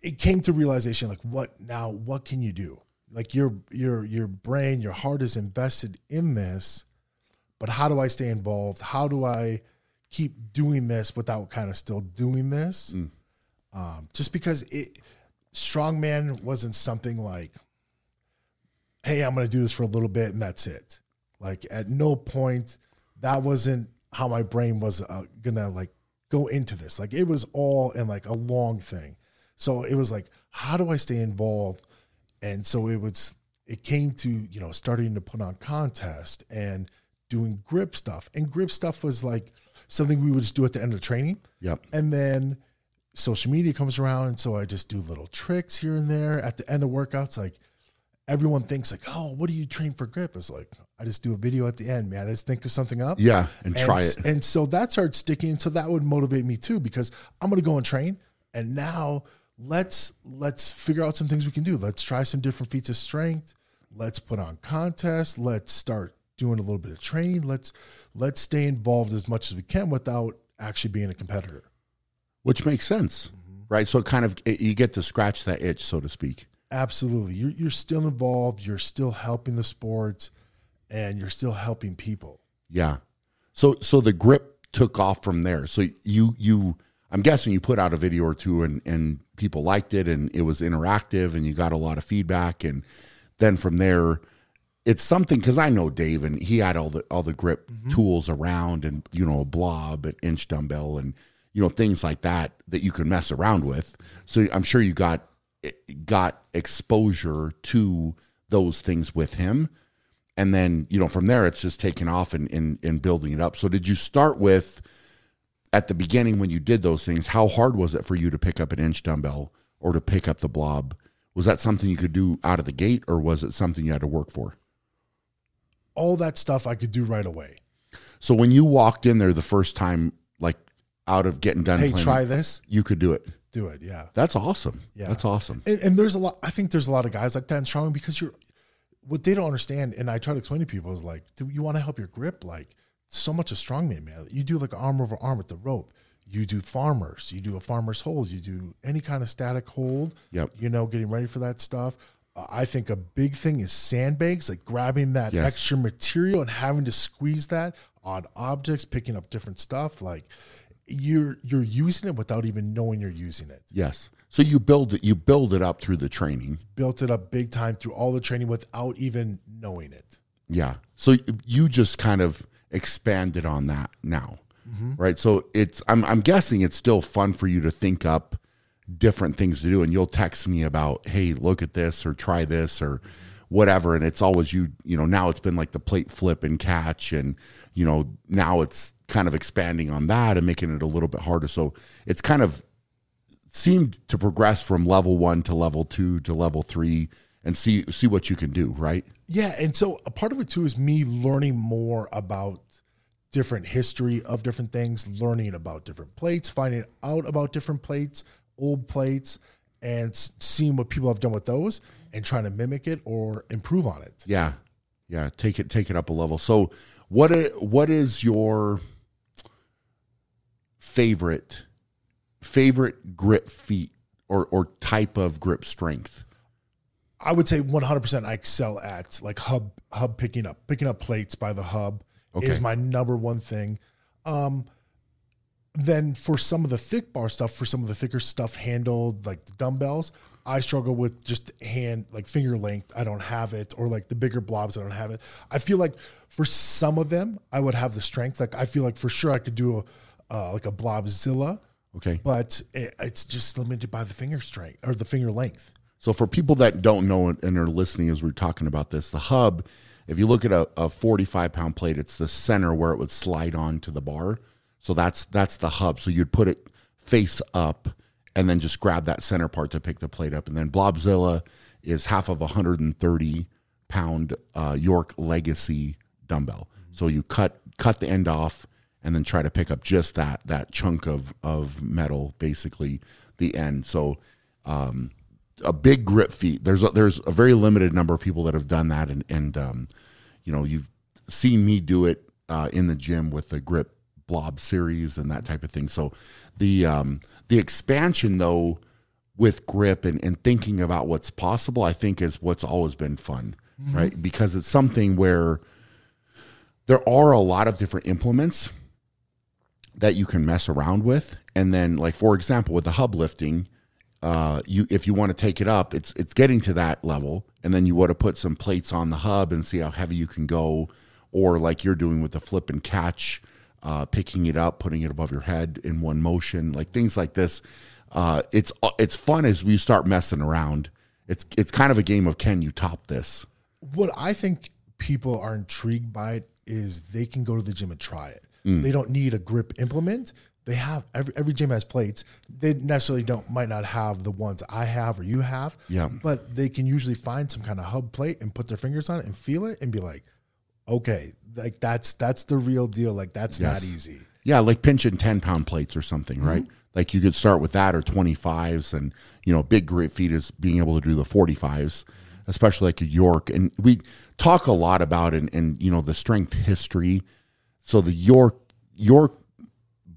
it came to realization like what now what can you do? Like your your your brain, your heart is invested in this, but how do I stay involved? How do I keep doing this without kind of still doing this? Um, just because it strongman wasn't something like, hey, I'm gonna do this for a little bit and that's it. Like at no point that wasn't how my brain was uh, gonna like go into this. Like it was all in like a long thing. So it was like, how do I stay involved? And so it was, it came to, you know, starting to put on contest and doing grip stuff. And grip stuff was like something we would just do at the end of the training. Yep. And then social media comes around. And so I just do little tricks here and there at the end of workouts. Like everyone thinks like, oh, what do you train for grip? It's like I just do a video at the end, man. I just think of something up. Yeah, and, And, try it. And so that started sticking. So that would motivate me too, because I'm gonna go and train. And now let's let's figure out some things we can do. Let's try some different feats of strength. Let's put on contests. Let's start doing a little bit of training. Let's let's stay involved as much as we can without actually being a competitor. which makes sense, Mm-hmm. right? So it kind of it, you get to scratch that itch, so to speak. Absolutely. You're you're still involved, you're still helping the sports, and you're still helping people. Yeah. So so the grip took off from there. So you you I'm guessing you put out a video or two and and people liked it and it was interactive and you got a lot of feedback and then from there it's something because I know Dave and he had all the all the grip mm-hmm. tools around and you know a blob, an inch dumbbell, and you know things like that that you can mess around with. So I'm sure you got got exposure to those things with him, and then you know from there it's just taking off and and, and building it up. So did you start with at the beginning when you did those things? How hard was it for you to pick up an inch dumbbell or to pick up the blob? Was that something you could do out of the gate, or was it something you had to work for? All that stuff I could do right away. So when you walked in there the first time, like out of getting done, Hey, playing, try this. you could do it. Do it. Yeah. That's awesome. Yeah. That's awesome. And, and there's a lot. I think there's a lot of guys like that in strongman because you're. What they don't understand, and I try to explain to people, is like, do you want to help your grip? Like, so much of strongman, man. You do like arm over arm with the rope. You do farmers. You do a farmer's hold. You do any kind of static hold. Yep. You know, getting ready for that stuff. Uh, I think a big thing is sandbags, like grabbing that Yes. extra material and having to squeeze that on objects, picking up different stuff. Like, you're you're using it without even knowing you're using it. Yes. So you build it. You build it up through the training. built it up big time through all the training without even knowing it. Yeah. So you just kind of expanded on that now, mm-hmm. right? So it's. I'm. I'm guessing it's still fun for you to think up different things to do, and you'll text me about, hey, look at this or try this or whatever, and it's always you. You know, now it's been like the plate flip and catch, and you know now it's kind of expanding on that and making it a little bit harder. So it's kind of seemed to progress from level one to level two to level three and see see what you can do, right? Yeah, and so a part of it too is me learning more about different history of different things, learning about different plates, finding out about different plates, old plates, and seeing what people have done with those and trying to mimic it or improve on it. Yeah, yeah. Take it, take it up a level. So, what i- what is your favorite favorite grip feat or or type of grip strength? I would say 100% I excel at like hub hub picking up picking up plates by the hub Okay. is my number one thing. Um, then for some of the thick bar stuff, for some of the thicker stuff handled like the dumbbells, I struggle with just hand like finger length. I don't have it, or like the bigger blobs. I don't have it. I feel like for some of them, I would have the strength. Like I feel like for sure I could do a uh, like a blobzilla, Okay. but it, it's just limited by the finger strength or the finger length. So for people that don't know it and are listening as we're talking about this, the hub, if you look at a, a 45 pound plate, it's the center where it would slide onto the bar. So that's that's the hub. So you'd put it face up and then just grab that center part to pick the plate up. And then Blobzilla is half of a 130 pound uh, York Legacy dumbbell. So you cut cut the end off and then try to pick up just that that chunk of of metal, basically the end. So um, a big grip feat. There's a, there's a very limited number of people that have done that, and and um, you know you've seen me do it uh, in the gym with the grip blob series and that type of thing. So the um, the expansion though with grip and, and thinking about what's possible, I think is what's always been fun, right? Because it's something where there are a lot of different implements that you can mess around with, and then like for example with the hub lifting uh, you if you want to take it up, it's it's getting to that level, and then you want to put some plates on the hub and see how heavy you can go, or like you're doing with the flip and catch, uh, picking it up, putting it above your head in one motion, like things like this. Uh, it's it's fun as we start messing around. It's it's kind of a game of can you top this? what I think people are intrigued by it is they can go to the gym and try it. They don't need a grip implement. they have every every gym has plates. They necessarily don't might not have the ones I have or you have. Yeah. But they can usually find some kind of hub plate and put their fingers on it and feel it and be like, okay, like that's that's the real deal. Like that's not easy. Yeah, like pinching 10 pound plates or something, right? Mm-hmm. Like you could start with that or 25s. And, you know, big grit feat is being able to do the 45s, especially like a York. And we talk a lot about it and, you know, the strength history. So the York, York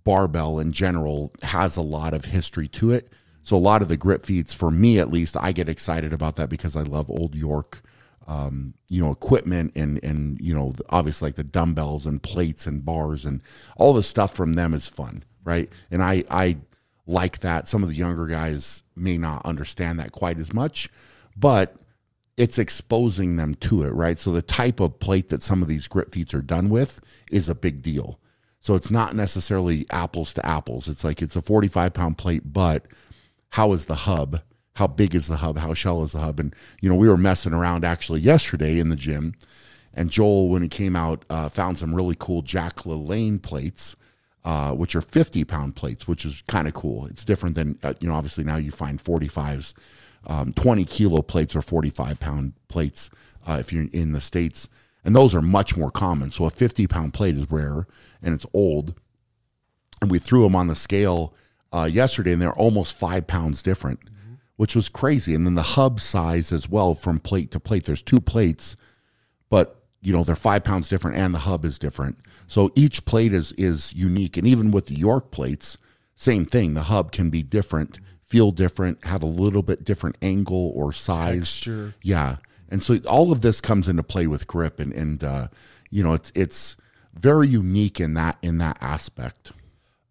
barbell in general has a lot of history to it. So a lot of the grip feeds, for me at least, I get excited about that because I love old York, um, you know, equipment and and you know, obviously like the dumbbells and plates and bars and all the stuff from them is fun, right? And I I like that. Some of the younger guys may not understand that quite as much, but it's exposing them to it, right? So the type of plate that some of these grip feats are done with is a big deal. So it's not necessarily apples to apples. It's like it's a 45 pound plate, but how is the hub? How big is the hub? How shallow is the hub? And, you know, we were messing around actually yesterday in the gym. And Joel, when he came out, uh, found some really cool Jack LaLanne plates, uh, which are 50 pound plates, which is kind of cool. It's different than, uh, you know, obviously now you find 45s, um, 20 kilo plates or 45 pound plates uh, if you're in the States. And those are much more common. So a 50 pound plate is rare and it's old and we threw them on the scale uh, yesterday, and they're almost five pounds different, which was crazy. And then the hub size as well from plate to plate. There's two plates, but you know they're five pounds different, and the hub is different. So each plate is is unique, and even with the York plates, same thing. The hub can be different, feel different, have a little bit different angle or size. Texture. Yeah, and so all of this comes into play with grip, and and uh, you know it's it's very unique in that in that aspect.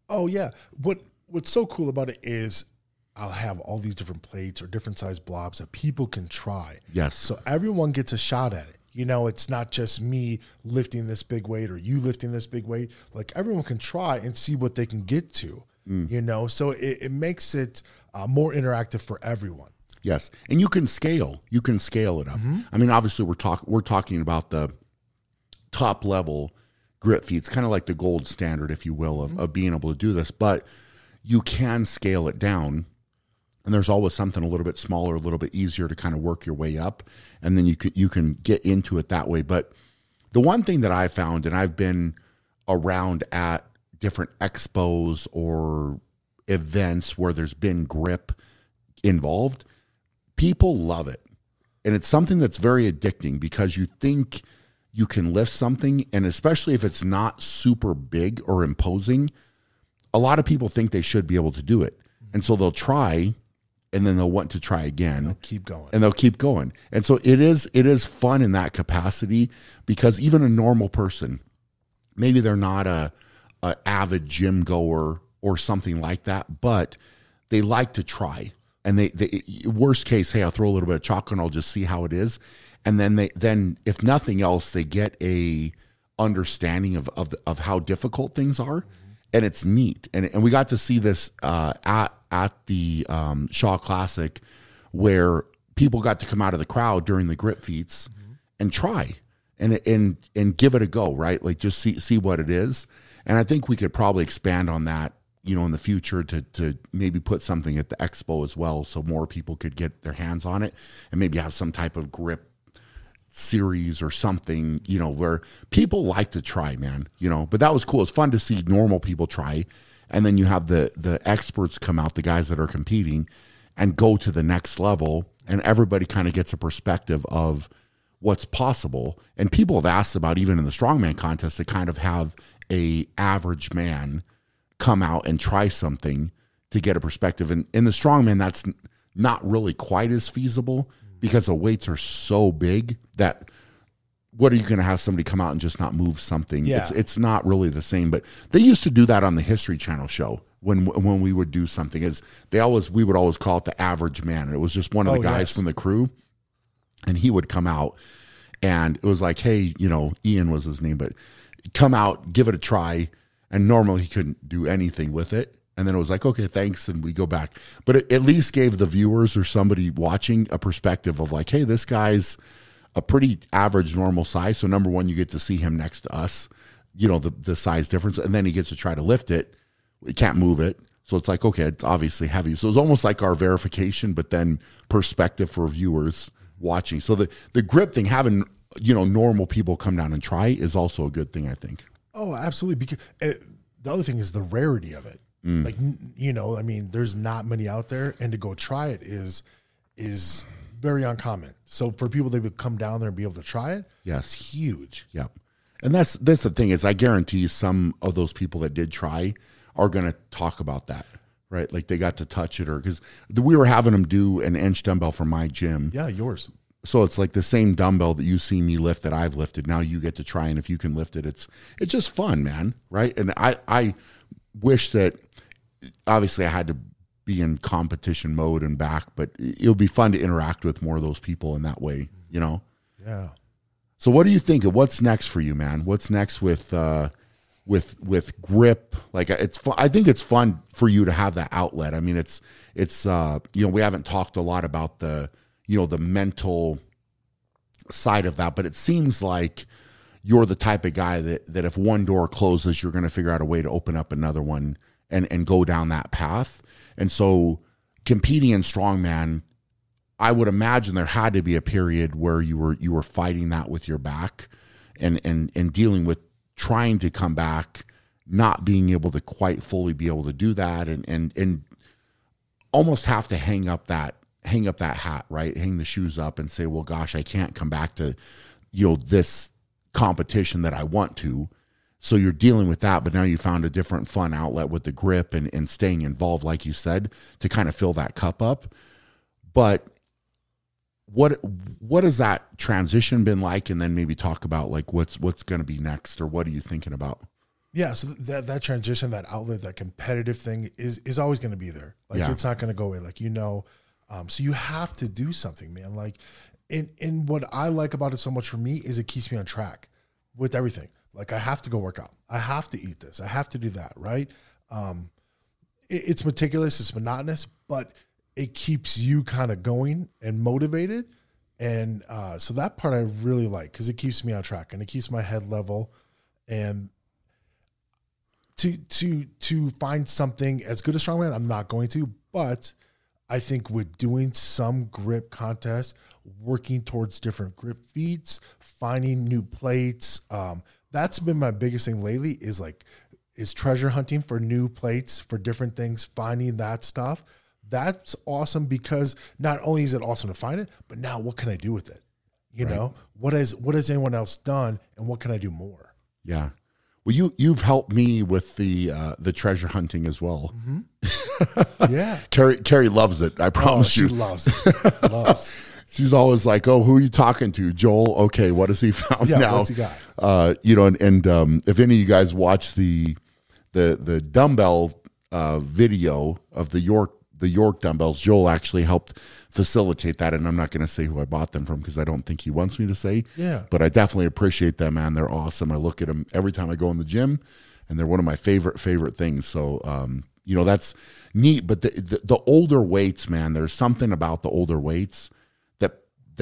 Oh yeah. What what's so cool about it is I'll have all these different plates or different size blobs that people can try. Yes. So everyone gets a shot at it. You know, it's not just me lifting this big weight or you lifting this big weight. Like everyone can try and see what they can get to. Mm. You know, so it, it makes it uh, more interactive for everyone. Yes, and you can scale. You can scale it up. Mm-hmm. I mean, obviously, we're talking we're talking about the top level grit It's kind of like the gold standard, if you will, of, mm-hmm. of being able to do this. But you can scale it down, and there's always something a little bit smaller, a little bit easier to kind of work your way up, and then you can you can get into it that way. But the one thing that I found, and I've been around at different expos or events where there's been grip involved, people love it. And it's something that's very addicting because you think you can lift something, and especially if it's not super big or imposing, a lot of people think they should be able to do it. And so they'll try and then they'll want to try again Keep going. and they'll keep going. And so it is it is fun in that capacity because even a normal person, maybe they're not a, a avid gym goer or something like that, but they like to try. And they, they worst case, hey, I'll throw a little bit of chalk and I'll just see how it is. And then they then if nothing else, they get a understanding of of, the, of how difficult things are. And it's neat. And and we got to see this uh, at at the um, Shaw Classic where people got to come out of the crowd during the grip feats and try and and and give it a go, right? Like just see see what it is. And I think we could probably expand on that, you know, in the future to to maybe put something at the expo as well, so more people could get their hands on it, and maybe have some type of grip series or something, you know, where people like to try, man, you know. But that was cool. It's fun to see normal people try, and then you have the the experts come out, the guys that are competing, and go to the next level, and everybody kind of gets a perspective of what's possible. And people have asked about even in the strongman contest to kind of have a average man come out and try something to get a perspective. And in the strongman, that's not really quite as feasible because the weights are so big that what are you going to have somebody come out and just not move something? Yeah. It's it's not really the same. But they used to do that on the History Channel show when when we would do something. Is they always we would always call it the average man. And it was just one of Oh, the guys yes. from the crew, and he would come out, and it was like, hey, you know, Ian was his name, but come out, give it a try. And normally he couldn't do anything with it. And then it was like, okay, thanks. And we go back. But it at least gave the viewers or somebody watching a perspective of like, hey, this guy's a pretty average, normal size. So, number one, you get to see him next to us, you know, the, the size difference. And then he gets to try to lift it, we can't move it. So it's like, okay, it's obviously heavy. So it's almost like our verification, but then perspective for viewers watching. So the, the grip thing, having, you know, normal people come down and try is also a good thing, I think. Oh, absolutely. Because uh, the other thing is the rarity of it. Mm. Like you know, I mean, there's not many out there, and to go try it is is very uncommon. So for people that would come down there and be able to try it, Yes. it's huge. Yeah. And that's that's the thing is I guarantee some of those people that did try are going to talk about that, right? Like they got to touch it or cuz we were having them do an inch dumbbell for my gym. Yeah, yours. So it's like the same dumbbell that you see me lift that I've lifted. Now you get to try and if you can lift it it's it's just fun, man, right? And I I wish that obviously I had to be in competition mode and back, but it'll be fun to interact with more of those people in that way, you know? Yeah. So what do you think of what's next for you, man? What's next with uh with with grip? Like it's fun. I think it's fun for you to have that outlet. I mean, it's it's uh you know, we haven't talked a lot about the you know, the mental side of that, but it seems like you're the type of guy that that if one door closes, you're going to figure out a way to open up another one and and go down that path. And so competing in strongman I would imagine there had to be a period where you were you were fighting that with your back and and and dealing with trying to come back, not being able to quite fully be able to do that and and and almost have to hang up that hang up that hat, right? Hang the shoes up and say, "Well, gosh, I can't come back to you know this competition that I want to." So you're dealing with that, but now you found a different fun outlet with the grip and, and staying involved, like you said, to kind of fill that cup up. But what what has that transition been like and then maybe talk about like what's what's going to be next or what are you thinking about Yeah, so that that transition, that outlet, that competitive thing is is always going to be there. Like Yeah. it's not going to go away. Like you know, um, so you have to do something, man. Like, and and what I like about it so much for me is it keeps me on track with everything. Like I have to go work out. I have to eat this. I have to do that. Right. Um, it- it's meticulous. It's monotonous, but it keeps you kind of going and motivated. And uh, so that part I really like because it keeps me on track and it keeps my head level. And to to to find something as good as strongman, I'm not going to, but I think with doing some grip contests, working towards different grip feats, finding new plates, um, that's been my biggest thing lately. Is like is treasure hunting for new plates for different things, finding that stuff. That's awesome because not only is it awesome to find it, but now what can I do with it? You know, what has what has anyone else done, and what can I do more? yeah well you you've helped me with the uh the treasure hunting as well Yeah, carrie carrie loves it i oh, promise she you loves it. loves. she's always like oh who are you talking to? Joel okay what has he found Yeah, now? what's he got? uh you know and, and um if any of you guys watch the the the dumbbell uh video of the york the york dumbbells joel actually helped facilitate that and i'm not going to say who i bought them from because i don't think he wants me to say Yeah. but i definitely appreciate them man. They're awesome. I look at them every time i go in the gym and they're one of my favorite favorite things. So um you know that's neat but the, the the older weights man there's something about the older weights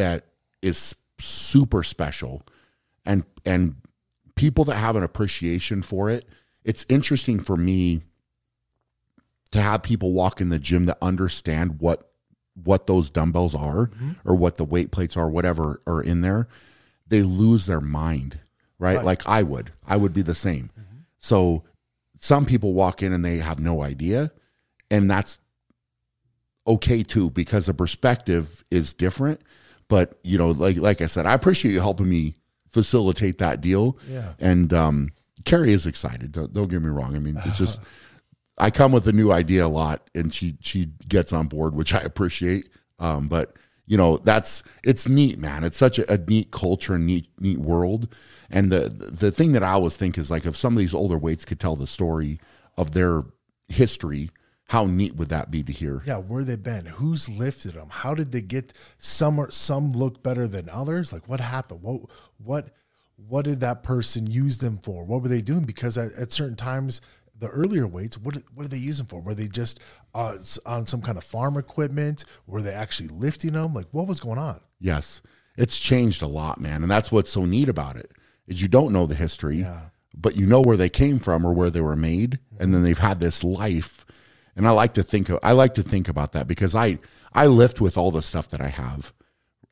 that is super special. And and people that have an appreciation for it it's interesting for me to have people walk in the gym that understand what what those dumbbells are mm-hmm. or what the weight plates are whatever are in there. They lose their mind right, Right. like i would. I would be the same. Mm-hmm. So some people walk in and they have no idea. And that's okay too because the perspective is different but you know like like i said i appreciate you helping me facilitate that deal. Yeah. and um carrie is excited. Don't, don't get me wrong. I mean it's just i come with a new idea a lot and she she gets on board which i appreciate. Um but you know that's it's neat man. It's such a, a neat culture and neat neat world. And the the thing that i always think is like if some of these older weights could tell the story of their history how neat would that be to hear Yeah, where they been? Who's lifted them? How did they get some? Are, some look better than others. Like what happened? What what what did that person use them for? What were they doing? Because at, at certain times, the earlier weights, what what are they using for? Were they just uh, on some kind of farm equipment? Were they actually lifting them? Like what was going on? Yes. It's changed a lot, man. And that's what's so neat about it. Is you don't know the history, Yeah. but you know where they came from or where they were made, and then they've had this life. And I like to think of, I like to think about that because I I lift with all the stuff that I have.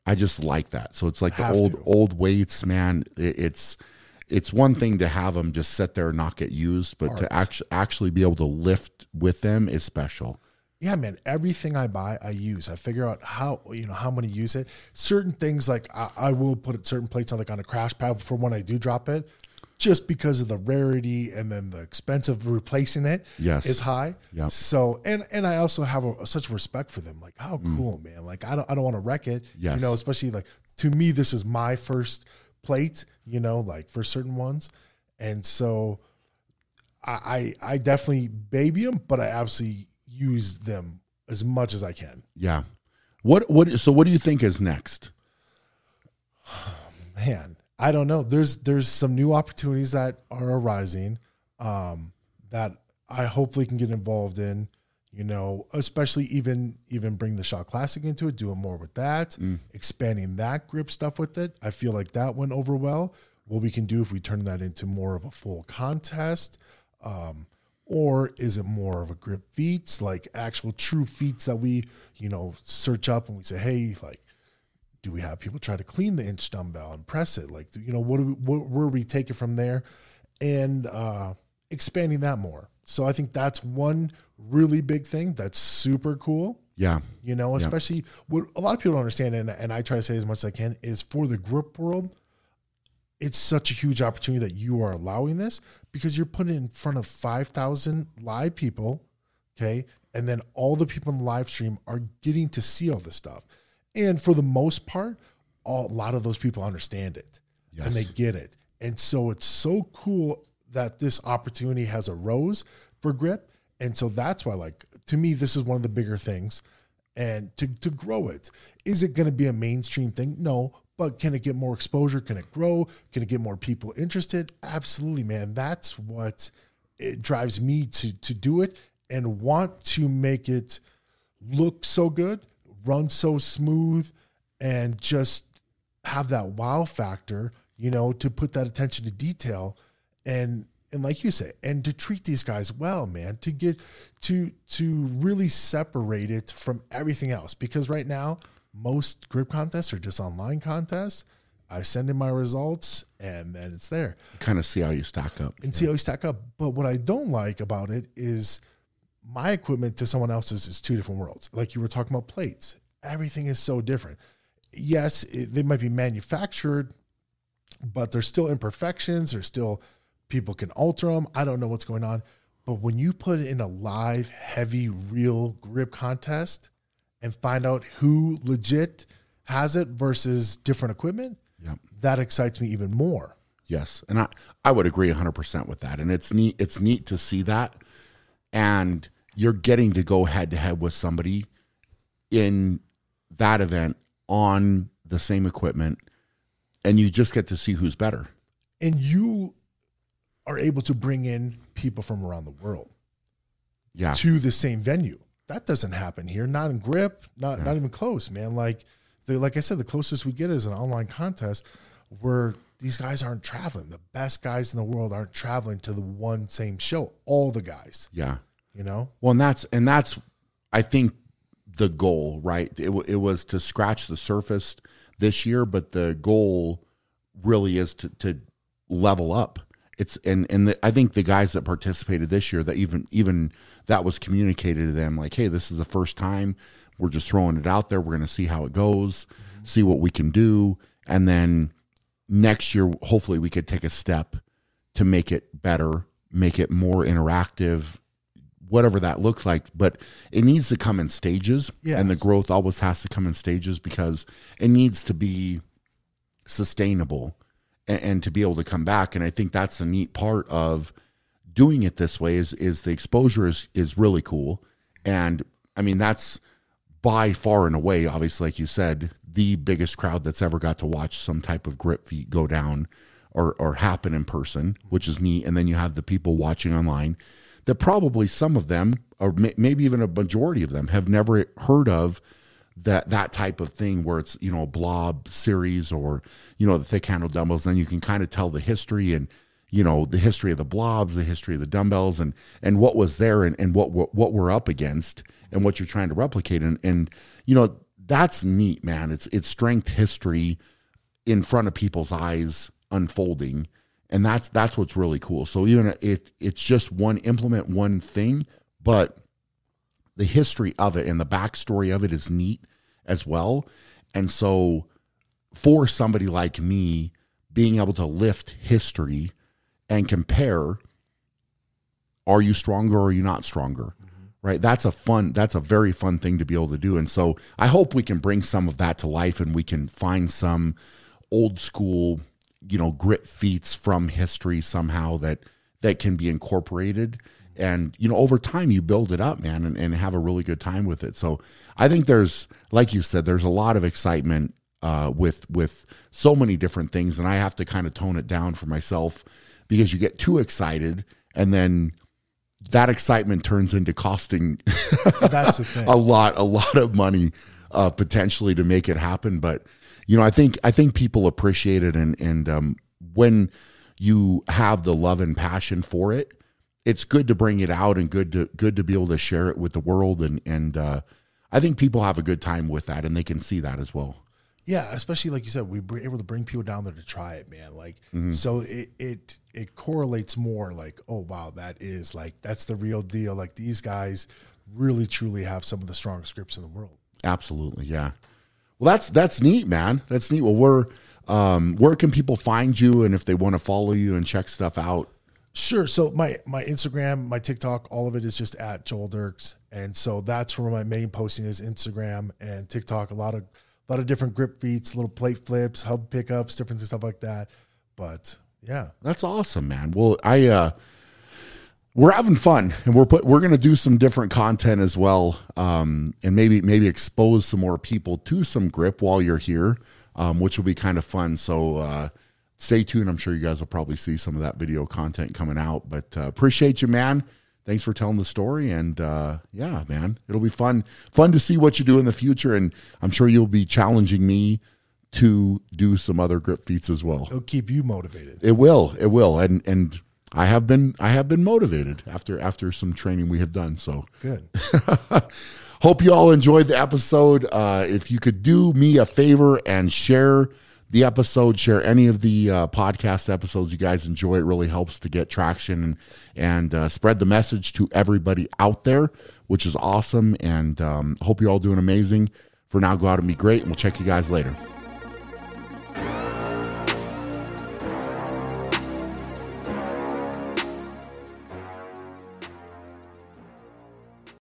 I just like that. So it's like the old to. old weights, man. It, it's it's one thing to have them just sit there and not get used, but to actually actually be able to lift with them is special. yeah, man, everything I buy, I use. I figure out how you know how I'm going to use it. Certain things like I, I will put certain plates on like on a crash pad for when I do drop it, just because of the rarity and then the expense of replacing it Yes. is high. Yep. So and and I also have a, such respect for them. Like how cool, man. Like I don't I don't want to wreck it. Mm. Yes. You know, especially like to me, this is my first plate. You know, like for certain ones, and so I I, I definitely baby them, but I absolutely use them as much as I can. Yeah. What what so what do you think is next? Man, I don't know. There's there's some new opportunities that are arising um, that I hopefully can get involved in. You know, especially even even bring the Shaw Classic into it, doing more with that, expanding that grip stuff with it. I feel like that went over well. What we can do if we turn that into more of a full contest, um, or is it more of a grip feats, like actual true feats that we you know search up and we say, hey, like do we have people try to clean the inch dumbbell and press it? Like you know what do we what, where we take it from there? And uh expanding that more. So i think that's one really big thing that's super cool. Yeah. you know especially what a lot of people don't understand and, and i try to say as much as i can is for the grip world it's such a huge opportunity that you are allowing this because you're putting it in front of 5000 live people okay? And then all the people in the live stream are getting to see all this stuff and for the most part all, a lot of those people understand it. And they get it. And so it's so cool that this opportunity has arose for grip. And so that's why like to me this is one of the bigger things. And to, to grow it is it going to be a mainstream thing? No. But can it get more exposure? Can it grow? Can it get more people interested? Absolutely man. That's what it drives me to to do it and want to make it look so good run so smooth and just have that wow factor you know to put that attention to detail and and like you say and to treat these guys well man to get to to really separate it from everything else because right now most grip contests are just online contests i send in my results and then it's there Kind of see how you stack up. and see how you stack up. But what I don't like about it is my equipment to someone else's is two different worlds. Like you were talking about plates, everything is so different. Yes, it, they might be manufactured, but there's still imperfections. There's still people can alter them. I don't know what's going on. But when you put it in a live, heavy, real grip contest and find out who legit has it versus different equipment, Yep. that excites me even more. Yes, and I I would agree 100% with that. And it's neat it's neat to see that and you're getting to go head to head with somebody in that event on the same equipment and you just get to see who's better. and you are able to bring in people from around the world Yeah. to the same venue. That doesn't happen here. Not in grip. Not not even close, man. Like the like I said, the closest we get is an online contest where these guys aren't traveling. The best guys in the world aren't traveling to the one same show. All the guys, Yeah. you know. Well, and that's and that's I think the goal, right? It it was to scratch the surface this year, but the goal really is to to level up. It's and and the, I think the guys that participated this year that even even that was communicated to them like, hey, this is the first time. We're just throwing it out there. We're going to see how it goes, see what we can do, and then next year hopefully we could take a step to make it better, make it more interactive, whatever that looks like. But it needs to come in stages, and the growth always has to come in stages because it needs to be sustainable and, and to be able to come back. And I think that's the neat part of doing it this way is is the exposure is is really cool. And I mean that's by far and away, obviously, like you said, the biggest crowd that's ever got to watch some type of grip feat go down or or happen in person, which is neat. And then you have the people watching online that probably some of them, or may, maybe even a majority of them, have never heard of that that type of thing where it's you know a blob series or you know the thick handle dumbbells. Then you can kind of tell the history and you know the history of the blobs the history of the dumbbells and and what was there and, and what, what what we're up against and what you're trying to replicate. And and you know that's neat man. It's it's strength history in front of people's eyes unfolding. And that's that's what's really cool. So even if it's just one implement one thing but the history of it and the backstory of it is neat as well. And so for somebody like me being able to lift history and compare are you stronger or are you not stronger. Right? That's a fun that's a very fun thing to be able to do. And so i hope we can bring some of that to life and we can find some old school you know grip feats from history somehow that that can be incorporated. And you know over time you build it up man and, and have a really good time with it. So i think there's like you said there's a lot of excitement uh, with with so many different things. And i have to kind of tone it down for myself because you get too excited and then that excitement turns into costing that's the thing. a lot a lot of money uh, potentially to make it happen. But you know i think i think people appreciate it. And and um, when you have the love and passion for it it's good to bring it out and good to good to be able to share it with the world. And and uh, i think people have a good time with that and they can see that as well yeah, especially like you said, we were able to bring people down there to try it, man. Like, mm-hmm. so it it it correlates more. Like, oh wow, that is like that's the real deal. Like these guys really truly have some of the strongest grips in the world. Absolutely, yeah. Well, that's that's neat, man. That's neat. Well, we're um, where can people find you, and if they want to follow you and check stuff out? Sure. So my my Instagram, my TikTok, all of it is just at Joel Dircks, and so that's where my main posting is Instagram and TikTok. A lot of a lot of different grip feats, little plate flips, hub pickups, different stuff like that. But yeah, that's awesome, man. Well, I uh, we're having fun, and we're put we're gonna do some different content as well, um, and maybe maybe expose some more people to some grip while you're here, um, which will be kind of fun. So. Uh, stay tuned. I'm sure you guys will probably see some of that video content coming out. But uh, appreciate you, man thanks for telling the story. And uh, yeah, man, it'll be fun fun to see what you do in the future. And I'm sure you'll be challenging me to do some other grip feats as well. It'll keep you motivated. It will. It will. And and I have been I have been motivated after after some training we have done. So good. Hope you all enjoyed the episode. Uh, if you could do me a favor and share the episode, share any of the uh, podcast episodes you guys enjoy. It really helps to get traction and, and uh, spread the message to everybody out there, which is awesome. And um, hope you're all doing amazing. For now, go out and be great, and we'll check you guys later.